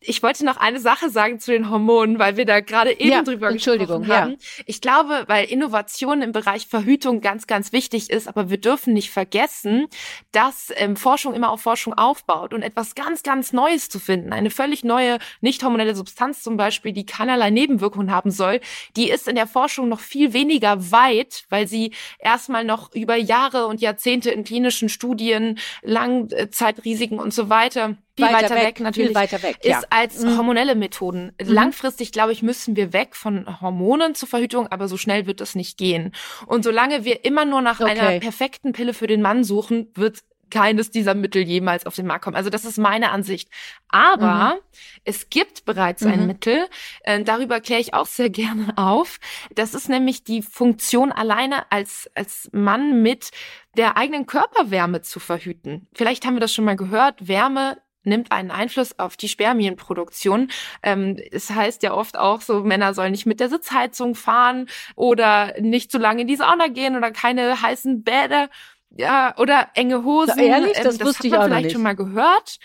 ich wollte noch eine Sache sagen zu den Hormonen, weil wir da gerade eben ja, drüber gesprochen haben. Ja. Ich glaube, weil Innovation im Bereich Verhütung ganz, ganz wichtig ist, aber wir dürfen nicht vergessen, dass ähm, Forschung immer auf Forschung aufbaut und etwas ganz, ganz Neues zu finden, eine völlig neue, nicht hormonelle Substanz zum Beispiel, die keinerlei Nebenwirkungen haben soll, die ist in der Forschung noch viel weniger weit, weil sie erstmal noch über Jahre und Jahrzehnte in klinischen Studien, Langzeitrisiken und so weiter viel weiter, weiter weg, weg, natürlich weiter weg, ist ja. als mhm. hormonelle Methoden. Mhm. Langfristig, glaube ich, müssen wir weg von Hormonen zur Verhütung, aber so schnell wird das nicht gehen. Und solange wir immer nur nach okay. einer perfekten Pille für den Mann suchen, wird keines dieser Mittel jemals auf den Markt kommen. Also das ist meine Ansicht. Aber mhm. es gibt bereits ein mhm. Mittel, äh, darüber kläre ich auch sehr gerne auf. Das ist nämlich die Funktion alleine als, als Mann mit der eigenen Körperwärme zu verhüten. Vielleicht haben wir das schon mal gehört. Wärme nimmt einen Einfluss auf die Spermienproduktion. Ähm, es heißt ja oft auch so, Männer sollen nicht mit der Sitzheizung fahren oder nicht zu lange in die Sauna gehen oder keine heißen Bäder. Ja, oder enge Hosen. Na, ehrlich? Das, ähm, das wusste ich auch vielleicht nicht. schon mal gehört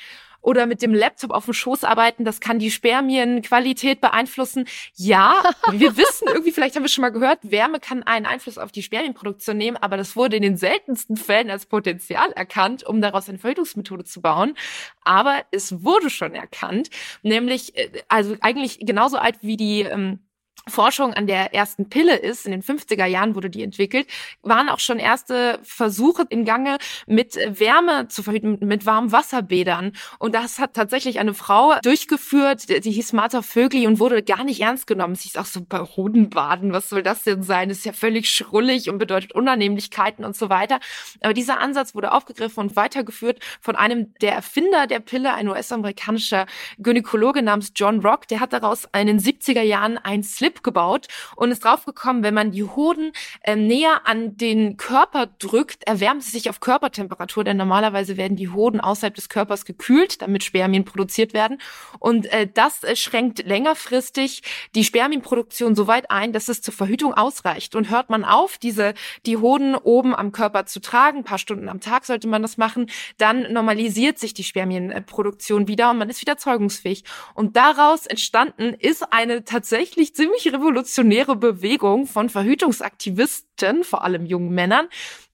oder mit dem Laptop auf dem Schoß arbeiten, das kann die Spermienqualität beeinflussen. Ja, wir wissen irgendwie, vielleicht haben wir schon mal gehört, Wärme kann einen Einfluss auf die Spermienproduktion nehmen, aber das wurde in den seltensten Fällen als Potenzial erkannt, um daraus eine Verhütungsmethode zu bauen. Aber es wurde schon erkannt, nämlich, äh, also eigentlich genauso alt wie die ähm, Forschung an der ersten Pille ist, in den 50er Jahren wurde die entwickelt, waren auch schon erste Versuche im Gange mit Wärme zu verhüten, mit warmen Wasserbädern. Und das hat tatsächlich eine Frau durchgeführt, die hieß Martha Vögli und wurde gar nicht ernst genommen. Sie ist auch so bei Hodenbaden, was soll das denn sein? Ist ja völlig schrullig und bedeutet Unannehmlichkeiten und so weiter. Aber dieser Ansatz wurde aufgegriffen und weitergeführt von einem der Erfinder der Pille, ein US-amerikanischer Gynäkologe namens John Rock. Der hat daraus in den 70er Jahren ein Slip Clip gebaut und ist draufgekommen, wenn man die Hoden äh, näher an den Körper drückt, erwärmt sie sich auf Körpertemperatur, denn normalerweise werden die Hoden außerhalb des Körpers gekühlt, damit Spermien produziert werden. Und äh, das äh, schränkt längerfristig die Spermienproduktion so weit ein, dass es zur Verhütung ausreicht. Und hört man auf, diese die Hoden oben am Körper zu tragen, ein paar Stunden am Tag sollte man das machen, dann normalisiert sich die Spermienproduktion wieder und man ist wieder zeugungsfähig. Und daraus entstanden ist eine tatsächlich ziemlich revolutionäre Bewegung von Verhütungsaktivisten, vor allem jungen Männern,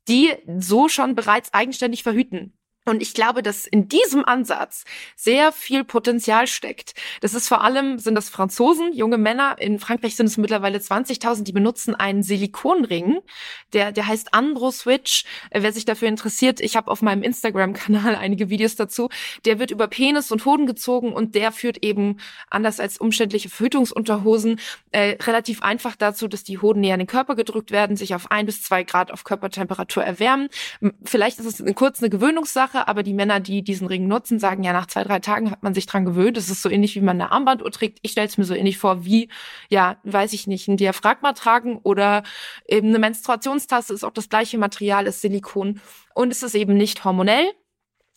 die so schon bereits eigenständig verhüten. Und ich glaube, dass in diesem Ansatz sehr viel Potenzial steckt. Das ist vor allem, sind das Franzosen, junge Männer. In Frankreich sind es mittlerweile 20.000, die benutzen einen Silikonring. Der, der heißt Andro Switch. Äh, wer sich dafür interessiert, ich habe auf meinem Instagram-Kanal einige Videos dazu. Der wird über Penis und Hoden gezogen und der führt eben, anders als umständliche Verhütungsunterhosen, äh, relativ einfach dazu, dass die Hoden näher an den Körper gedrückt werden, sich auf ein bis zwei Grad auf Körpertemperatur erwärmen. Vielleicht ist es kurz eine Gewöhnungssache, Sache, aber die Männer, die diesen Ring nutzen, sagen ja, nach zwei, drei Tagen hat man sich dran gewöhnt. Es ist so ähnlich, wie man eine Armbanduhr trägt. Ich stelle es mir so ähnlich vor, wie, ja, weiß ich nicht, ein Diaphragma tragen oder eben eine Menstruationstasse ist auch das gleiche Material, ist Silikon. Und es ist eben nicht hormonell,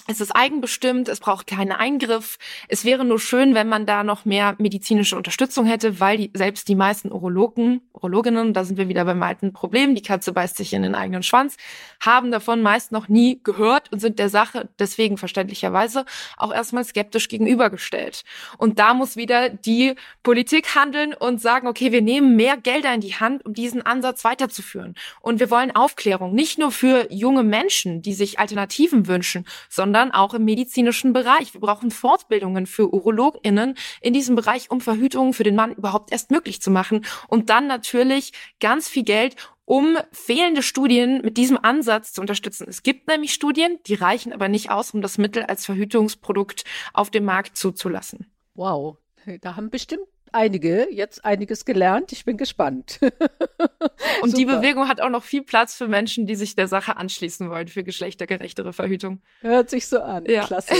es ist eigenbestimmt, es braucht keinen Eingriff. Es wäre nur schön, wenn man da noch mehr medizinische Unterstützung hätte, weil die, selbst die meisten Urologen, Urologinnen, da sind wir wieder beim alten Problem, die Katze beißt sich in den eigenen Schwanz, haben davon meist noch nie gehört und sind der Sache deswegen verständlicherweise auch erstmal skeptisch gegenübergestellt. Und da muss wieder die Politik handeln und sagen, okay, wir nehmen mehr Gelder in die Hand, um diesen Ansatz weiterzuführen. Und wir wollen Aufklärung, nicht nur für junge Menschen, die sich Alternativen wünschen, sondern sondern auch im medizinischen Bereich. Wir brauchen Fortbildungen für UrologInnen in diesem Bereich, um Verhütungen für den Mann überhaupt erst möglich zu machen. Und dann natürlich ganz viel Geld, um fehlende Studien mit diesem Ansatz zu unterstützen. Es gibt nämlich Studien, die reichen aber nicht aus, um das Mittel als Verhütungsprodukt auf dem Markt zuzulassen. Wow, da haben bestimmt einige jetzt einiges gelernt. Ich bin gespannt. Und die Bewegung hat auch noch viel Platz für Menschen, die sich der Sache anschließen wollen, für geschlechtergerechtere Verhütung. Hört sich so an. Ja. Klasse.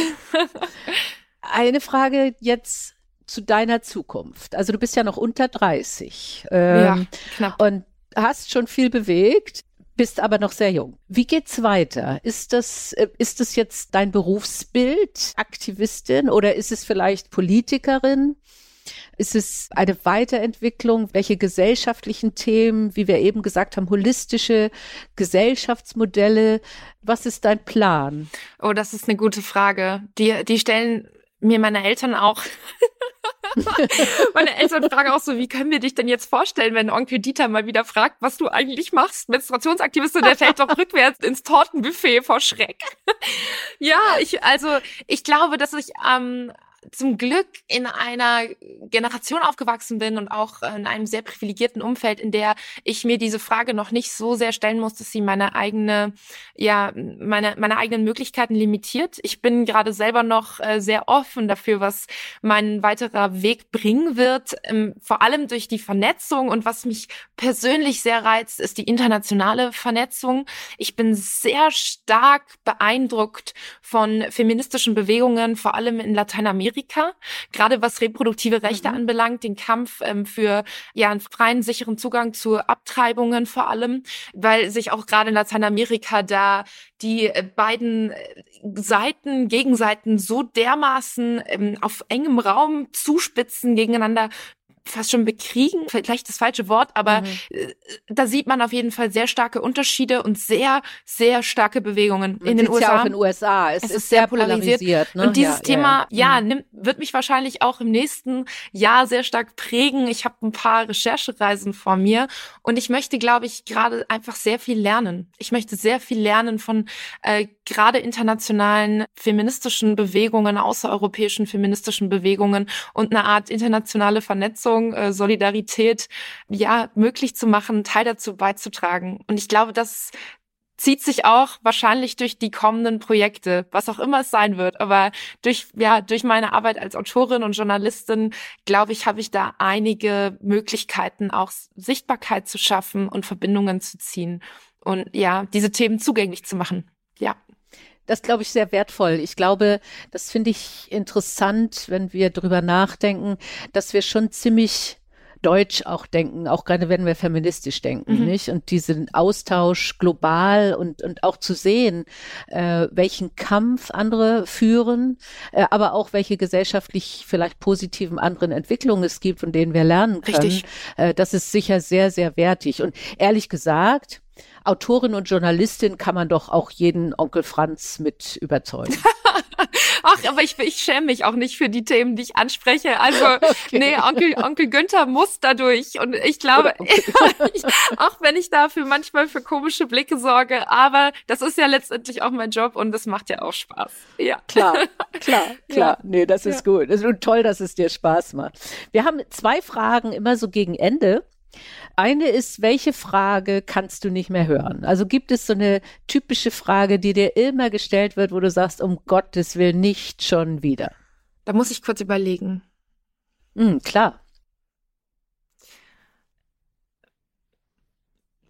Eine Frage jetzt zu deiner Zukunft. Also du bist ja noch unter 30. Ähm, ja, knapp. Und hast schon viel bewegt bist aber noch sehr jung. Wie geht's weiter? Ist das, äh, ist das jetzt dein Berufsbild, Aktivistin oder ist es vielleicht Politikerin? Ist es eine Weiterentwicklung? Welche gesellschaftlichen Themen, wie wir eben gesagt haben, holistische Gesellschaftsmodelle? Was ist dein Plan? Oh, das ist eine gute Frage. Die, die stellen mir meine Eltern auch. meine Eltern fragen auch so, wie können wir dich denn jetzt vorstellen, wenn Onkel Dieter mal wieder fragt, was du eigentlich machst? Menstruationsaktivistin, der fällt doch rückwärts ins Tortenbuffet vor Schreck. ja, ich, also, ich glaube, dass ich ähm, zum Glück in einer Generation aufgewachsen bin und auch in einem sehr privilegierten Umfeld, in der ich mir diese Frage noch nicht so sehr stellen muss, dass sie meine eigene, ja, meine, meine eigenen Möglichkeiten limitiert. Ich bin gerade selber noch äh, sehr offen dafür, was mein weiterer Weg bringen wird, ähm, vor allem durch die Vernetzung und was mich persönlich sehr reizt, ist die internationale Vernetzung. Ich bin sehr stark beeindruckt von feministischen Bewegungen, vor allem in Lateinamerika Amerika, gerade was reproduktive Rechte mhm. anbelangt, den Kampf ähm, für ja einen freien, sicheren Zugang zu Abtreibungen vor allem, weil sich auch gerade in Lateinamerika da die äh, beiden äh, Seiten, Gegenseiten so dermaßen ähm, auf engem Raum zuspitzen gegeneinander, fast schon bekriegen, vielleicht das falsche Wort, aber mhm. Äh, da sieht man auf jeden Fall sehr starke Unterschiede und sehr, sehr starke Bewegungen man in den USA. Ja auch in den USA. Es, es ist, ist, sehr polarisiert. polarisiert ne? Und dieses ja, Thema, ja, ja mhm. nimmt, wird mich wahrscheinlich auch im nächsten Jahr sehr stark prägen. Ich habe ein paar Recherchereisen vor mir und ich möchte, glaube ich, gerade einfach sehr viel lernen. Ich möchte sehr viel lernen von äh, gerade internationalen feministischen Bewegungen, außereuropäischen feministischen Bewegungen und eine Art internationale Vernetzung, äh, Solidarität, ja, möglich zu machen, Teil dazu beizutragen. Und ich glaube, das zieht sich auch wahrscheinlich durch die kommenden Projekte, was auch immer es sein wird. Aber durch, ja, durch meine Arbeit als Autorin und Journalistin, glaube ich, habe ich da einige Möglichkeiten, auch Sichtbarkeit zu schaffen und Verbindungen zu ziehen und ja, diese Themen zugänglich zu machen. Ja. Das glaube ich sehr wertvoll. Ich glaube, das finde ich interessant, wenn wir drüber nachdenken, dass wir schon ziemlich deutsch auch denken, auch gerade wenn wir feministisch denken, mhm. nicht? Und diesen Austausch global und, und auch zu sehen, äh, welchen Kampf andere führen, äh, aber auch welche gesellschaftlich vielleicht positiven anderen Entwicklungen es gibt, von denen wir lernen können. Richtig. Äh, das ist sicher sehr, sehr wertig. Und ehrlich gesagt, Autorin und Journalistin kann man doch auch jeden Onkel Franz mit überzeugen. Ach, aber ich, ich schäme mich auch nicht für die Themen, die ich anspreche. Also, okay. nee, Onkel, Onkel Günther muss dadurch. Und ich glaube, auch wenn ich dafür manchmal für komische Blicke sorge, aber das ist ja letztendlich auch mein Job und das macht ja auch Spaß. Ja. Klar, klar, klar. Ja. Nee, das ist ja. gut. Es ist toll, dass es dir Spaß macht. Wir haben zwei Fragen immer so gegen Ende. Eine ist, welche Frage kannst du nicht mehr hören? Also gibt es so eine typische Frage, die dir immer gestellt wird, wo du sagst, um Gottes Willen nicht schon wieder? Da muss ich kurz überlegen. Mm, klar.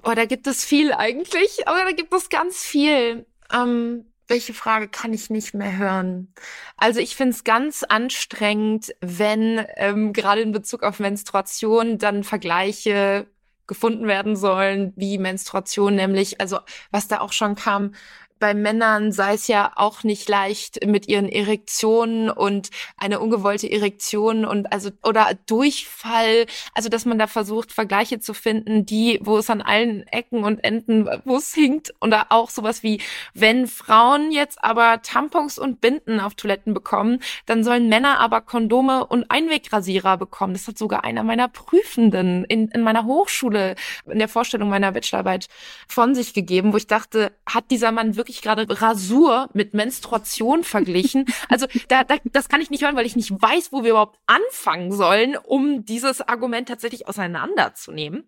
Oh, da gibt es viel eigentlich, aber da gibt es ganz viel. Ähm, welche Frage kann ich nicht mehr hören? Also ich finde es ganz anstrengend, wenn ähm, gerade in Bezug auf Menstruation dann Vergleiche gefunden werden sollen, wie Menstruation nämlich, also was da auch schon kam, bei Männern sei es ja auch nicht leicht mit ihren Erektionen und eine ungewollte Erektion und also oder Durchfall, also dass man da versucht Vergleiche zu finden, die wo es an allen Ecken und Enden wo es hinkt da auch sowas wie wenn Frauen jetzt aber Tampons und Binden auf Toiletten bekommen, dann sollen Männer aber Kondome und Einwegrasierer bekommen. Das hat sogar einer meiner Prüfenden in, in meiner Hochschule in der Vorstellung meiner Bachelorarbeit von sich gegeben, wo ich dachte, hat dieser Mann wirklich wirklich gerade Rasur mit Menstruation verglichen. Also da, da, das kann ich nicht hören, weil ich nicht weiß, wo wir überhaupt anfangen sollen, um dieses Argument tatsächlich auseinanderzunehmen.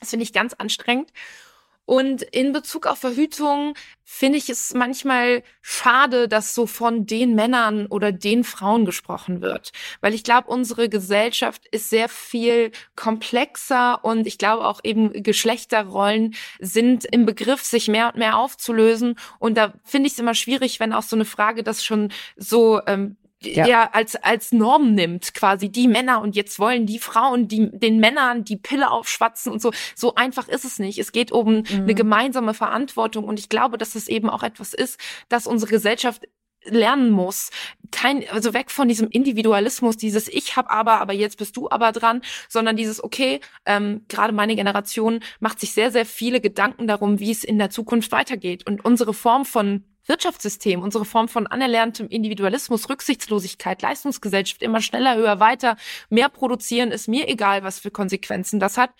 Das finde ich ganz anstrengend. Und in Bezug auf Verhütung finde ich es manchmal schade, dass so von den Männern oder den Frauen gesprochen wird. Weil ich glaube, unsere Gesellschaft ist sehr viel komplexer und ich glaube auch eben Geschlechterrollen sind im Begriff, sich mehr und mehr aufzulösen. Und da finde ich es immer schwierig, wenn auch so eine Frage das schon so ähm, ja. ja, als, als Norm nimmt, quasi die Männer und jetzt wollen die Frauen die, den Männern die Pille aufschwatzen und so. So einfach ist es nicht. Es geht um mhm. eine gemeinsame Verantwortung und ich glaube, dass es eben auch etwas ist, dass unsere Gesellschaft lernen muss. Kein, also weg von diesem Individualismus, dieses Ich hab aber, aber jetzt bist du aber dran, sondern dieses, okay, ähm, gerade meine Generation macht sich sehr, sehr viele Gedanken darum, wie es in der Zukunft weitergeht. Und unsere Form von Wirtschaftssystem, unsere Form von anerlerntem Individualismus, Rücksichtslosigkeit, Leistungsgesellschaft, immer schneller, höher, weiter, mehr produzieren, ist mir egal, was für Konsequenzen das hat.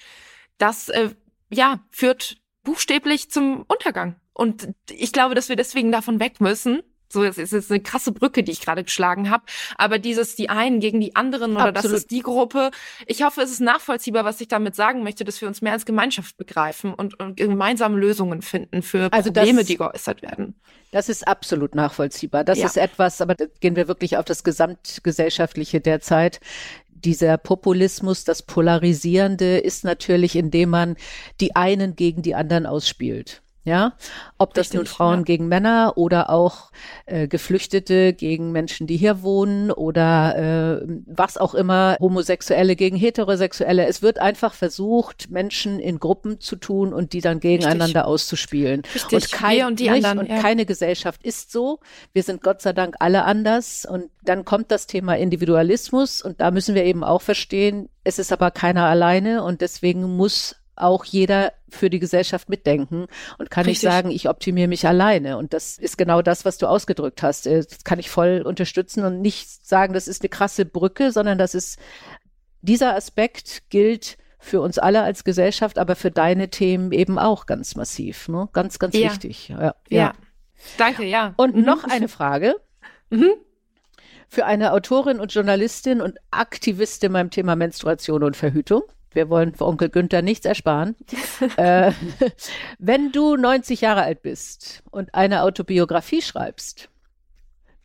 Das, äh, ja, führt buchstäblich zum Untergang. Und ich glaube, dass wir deswegen davon weg müssen, so, es ist jetzt eine krasse Brücke, die ich gerade geschlagen habe. Aber dieses die einen gegen die anderen oder Absolut. das ist die Gruppe. Ich hoffe, es ist nachvollziehbar, was ich damit sagen möchte, dass wir uns mehr als Gemeinschaft begreifen und, und gemeinsam Lösungen finden für also Probleme, das, die geäußert werden. Das ist absolut nachvollziehbar. Das ja. ist etwas, aber da gehen wir wirklich auf das Gesamtgesellschaftliche derzeit dieser Populismus, das Polarisierende ist natürlich, indem man die einen gegen die anderen ausspielt. Ja, ob das Richtig, nun Frauen ja. gegen Männer oder auch äh, Geflüchtete gegen Menschen, die hier wohnen oder äh, was auch immer, Homosexuelle gegen Heterosexuelle. Es wird einfach versucht, Menschen in Gruppen zu tun und die dann gegeneinander Richtig. auszuspielen. Richtig. Und, kein, und, anderen, und ja. keine Gesellschaft ist so. Wir sind Gott sei Dank alle anders. Und dann kommt das Thema Individualismus und da müssen wir eben auch verstehen, es ist aber keiner alleine und deswegen muss auch jeder für die Gesellschaft mitdenken und kann Richtig. nicht sagen, ich optimiere mich alleine. Und das ist genau das, was du ausgedrückt hast. Äh, das kann ich voll unterstützen und nicht sagen, das ist eine krasse Brücke, sondern das ist, dieser Aspekt gilt für uns alle als Gesellschaft, aber für deine Themen eben auch ganz massiv. Ne? Ganz, ganz ja. wichtig. Ja, ja. ja. Danke, ja. Und mhm. noch eine Frage. Mhm. Für eine Autorin und Journalistin und Aktivistin beim Thema Menstruation und Verhütung wir wollen für Onkel Günther nichts ersparen. äh, wenn du 90 Jahre alt bist und eine Autobiografie schreibst,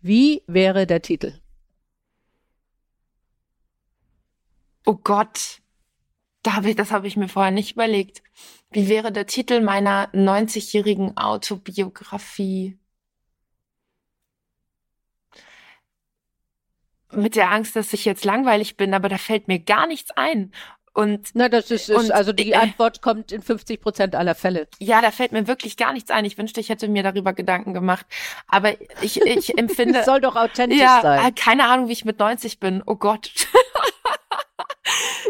wie wäre der Titel? Oh Gott, da hab ich, das habe ich mir vorher nicht überlegt. Wie wäre der Titel meiner 90-jährigen Autobiografie? Mit der Angst, dass ich jetzt langweilig bin, aber da fällt mir gar nichts ein. Und na, das ist, ist also die äh, Antwort kommt in 50 Prozent aller Fälle. Ja, da fällt mir wirklich gar nichts ein. Ich wünschte, ich hätte mir darüber Gedanken gemacht. Aber ich, ich empfinde. Es soll doch authentisch ja, sein. Keine Ahnung, wie ich mit 90 bin. Oh Gott.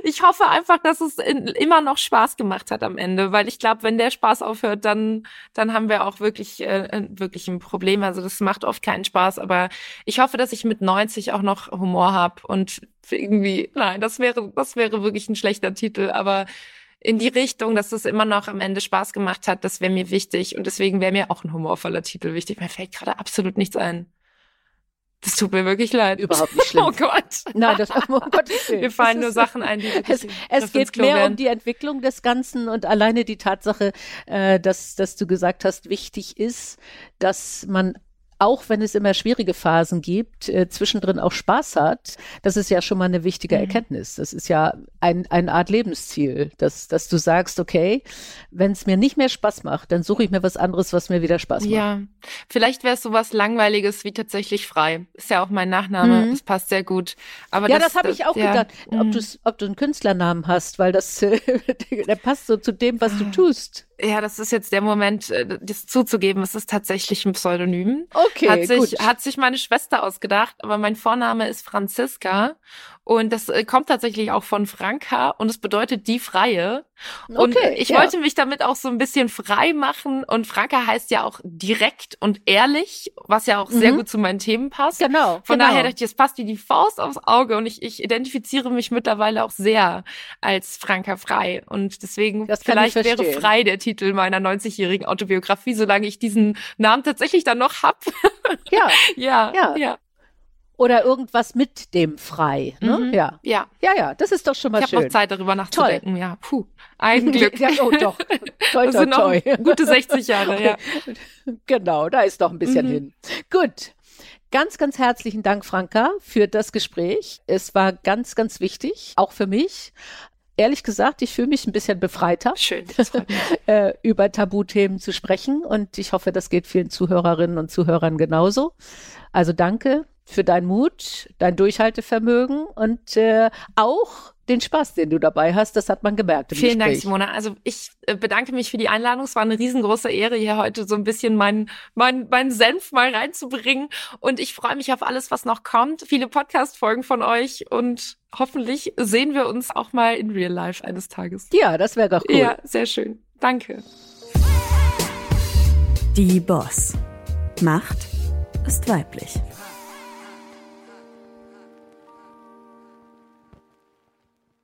ich hoffe einfach, dass es in, immer noch Spaß gemacht hat am Ende, weil ich glaube, wenn der Spaß aufhört, dann dann haben wir auch wirklich äh, wirklich ein Problem. Also das macht oft keinen Spaß, aber ich hoffe, dass ich mit 90 auch noch Humor habe und irgendwie nein, das wäre das wäre wirklich ein schlechter Titel, aber in die Richtung, dass es immer noch am Ende Spaß gemacht hat, das wäre mir wichtig und deswegen wäre mir auch ein humorvoller Titel wichtig. Mir fällt gerade absolut nichts ein. Das tut mir wirklich leid. Überhaupt nicht schlimm. Oh Gott. Nein, das, oh Gott, Mir fallen nur Sachen ein, die Es, es geht mehr werden. um die Entwicklung des Ganzen und alleine die Tatsache, äh, dass, dass du gesagt hast, wichtig ist, dass man auch wenn es immer schwierige Phasen gibt, äh, zwischendrin auch Spaß hat, das ist ja schon mal eine wichtige mhm. Erkenntnis. Das ist ja ein, eine Art Lebensziel, dass, dass du sagst, okay, wenn es mir nicht mehr Spaß macht, dann suche ich mir was anderes, was mir wieder Spaß macht. Ja, vielleicht wäre es so was Langweiliges wie tatsächlich frei. Ist ja auch mein Nachname, mhm. das passt sehr gut. Aber ja, das, das habe ich auch ja. gedacht, ob, mhm. ob du einen Künstlernamen hast, weil das der passt so zu dem, was du ah. tust. Ja, das ist jetzt der Moment, äh, das zuzugeben. Es ist tatsächlich ein Pseudonym. Okay, hat sich, gut. Hat sich meine Schwester ausgedacht, aber mein Vorname ist Franziska und das äh, kommt tatsächlich auch von Franka und es bedeutet die Freie. Und okay, ich ja. wollte mich damit auch so ein bisschen frei machen. Und Franka heißt ja auch direkt und ehrlich, was ja auch mhm. sehr gut zu meinen Themen passt. Genau. Von genau. daher dachte ich, es passt wie die Faust aufs Auge. Und ich, ich identifiziere mich mittlerweile auch sehr als Franka Frei. Und deswegen vielleicht wäre frei der Titel meiner 90-jährigen Autobiografie, solange ich diesen Namen tatsächlich dann noch hab. Ja. ja. Ja. ja oder irgendwas mit dem frei. Ne? Mhm. Ja. ja. Ja, ja, das ist doch schon mal ich schön. Ich habe noch Zeit, darüber nachzudenken. Toll. Ja, puh, ein Glück. ja, oh, doch. Toi, toi, toi. gute 60 Jahre, ja. Genau, da ist noch ein bisschen mhm. hin. Gut. Ganz, ganz herzlichen Dank, Franka, für das Gespräch. Es war ganz, ganz wichtig, auch für mich ehrlich gesagt, ich fühle mich ein bisschen befreiter, Schön, äh, über Tabuthemen zu sprechen. Und ich hoffe, das geht vielen Zuhörerinnen und Zuhörern genauso. Also danke für deinen Mut, dein Durchhaltevermögen und äh, auch den Spaß, den du dabei hast. Das hat man gemerkt. Im Vielen Gespräch. Dank, Simona. Also ich äh, bedanke mich für die Einladung. Es war eine riesengroße Ehre, hier heute so ein bisschen meinen mein, mein Senf mal reinzubringen. Und ich freue mich auf alles, was noch kommt. Viele Podcast-Folgen von euch und hoffentlich sehen wir uns auch mal in Real Life eines Tages. Ja, das wäre doch cool. Ja, sehr schön. Danke. Die Boss. Macht ist weiblich.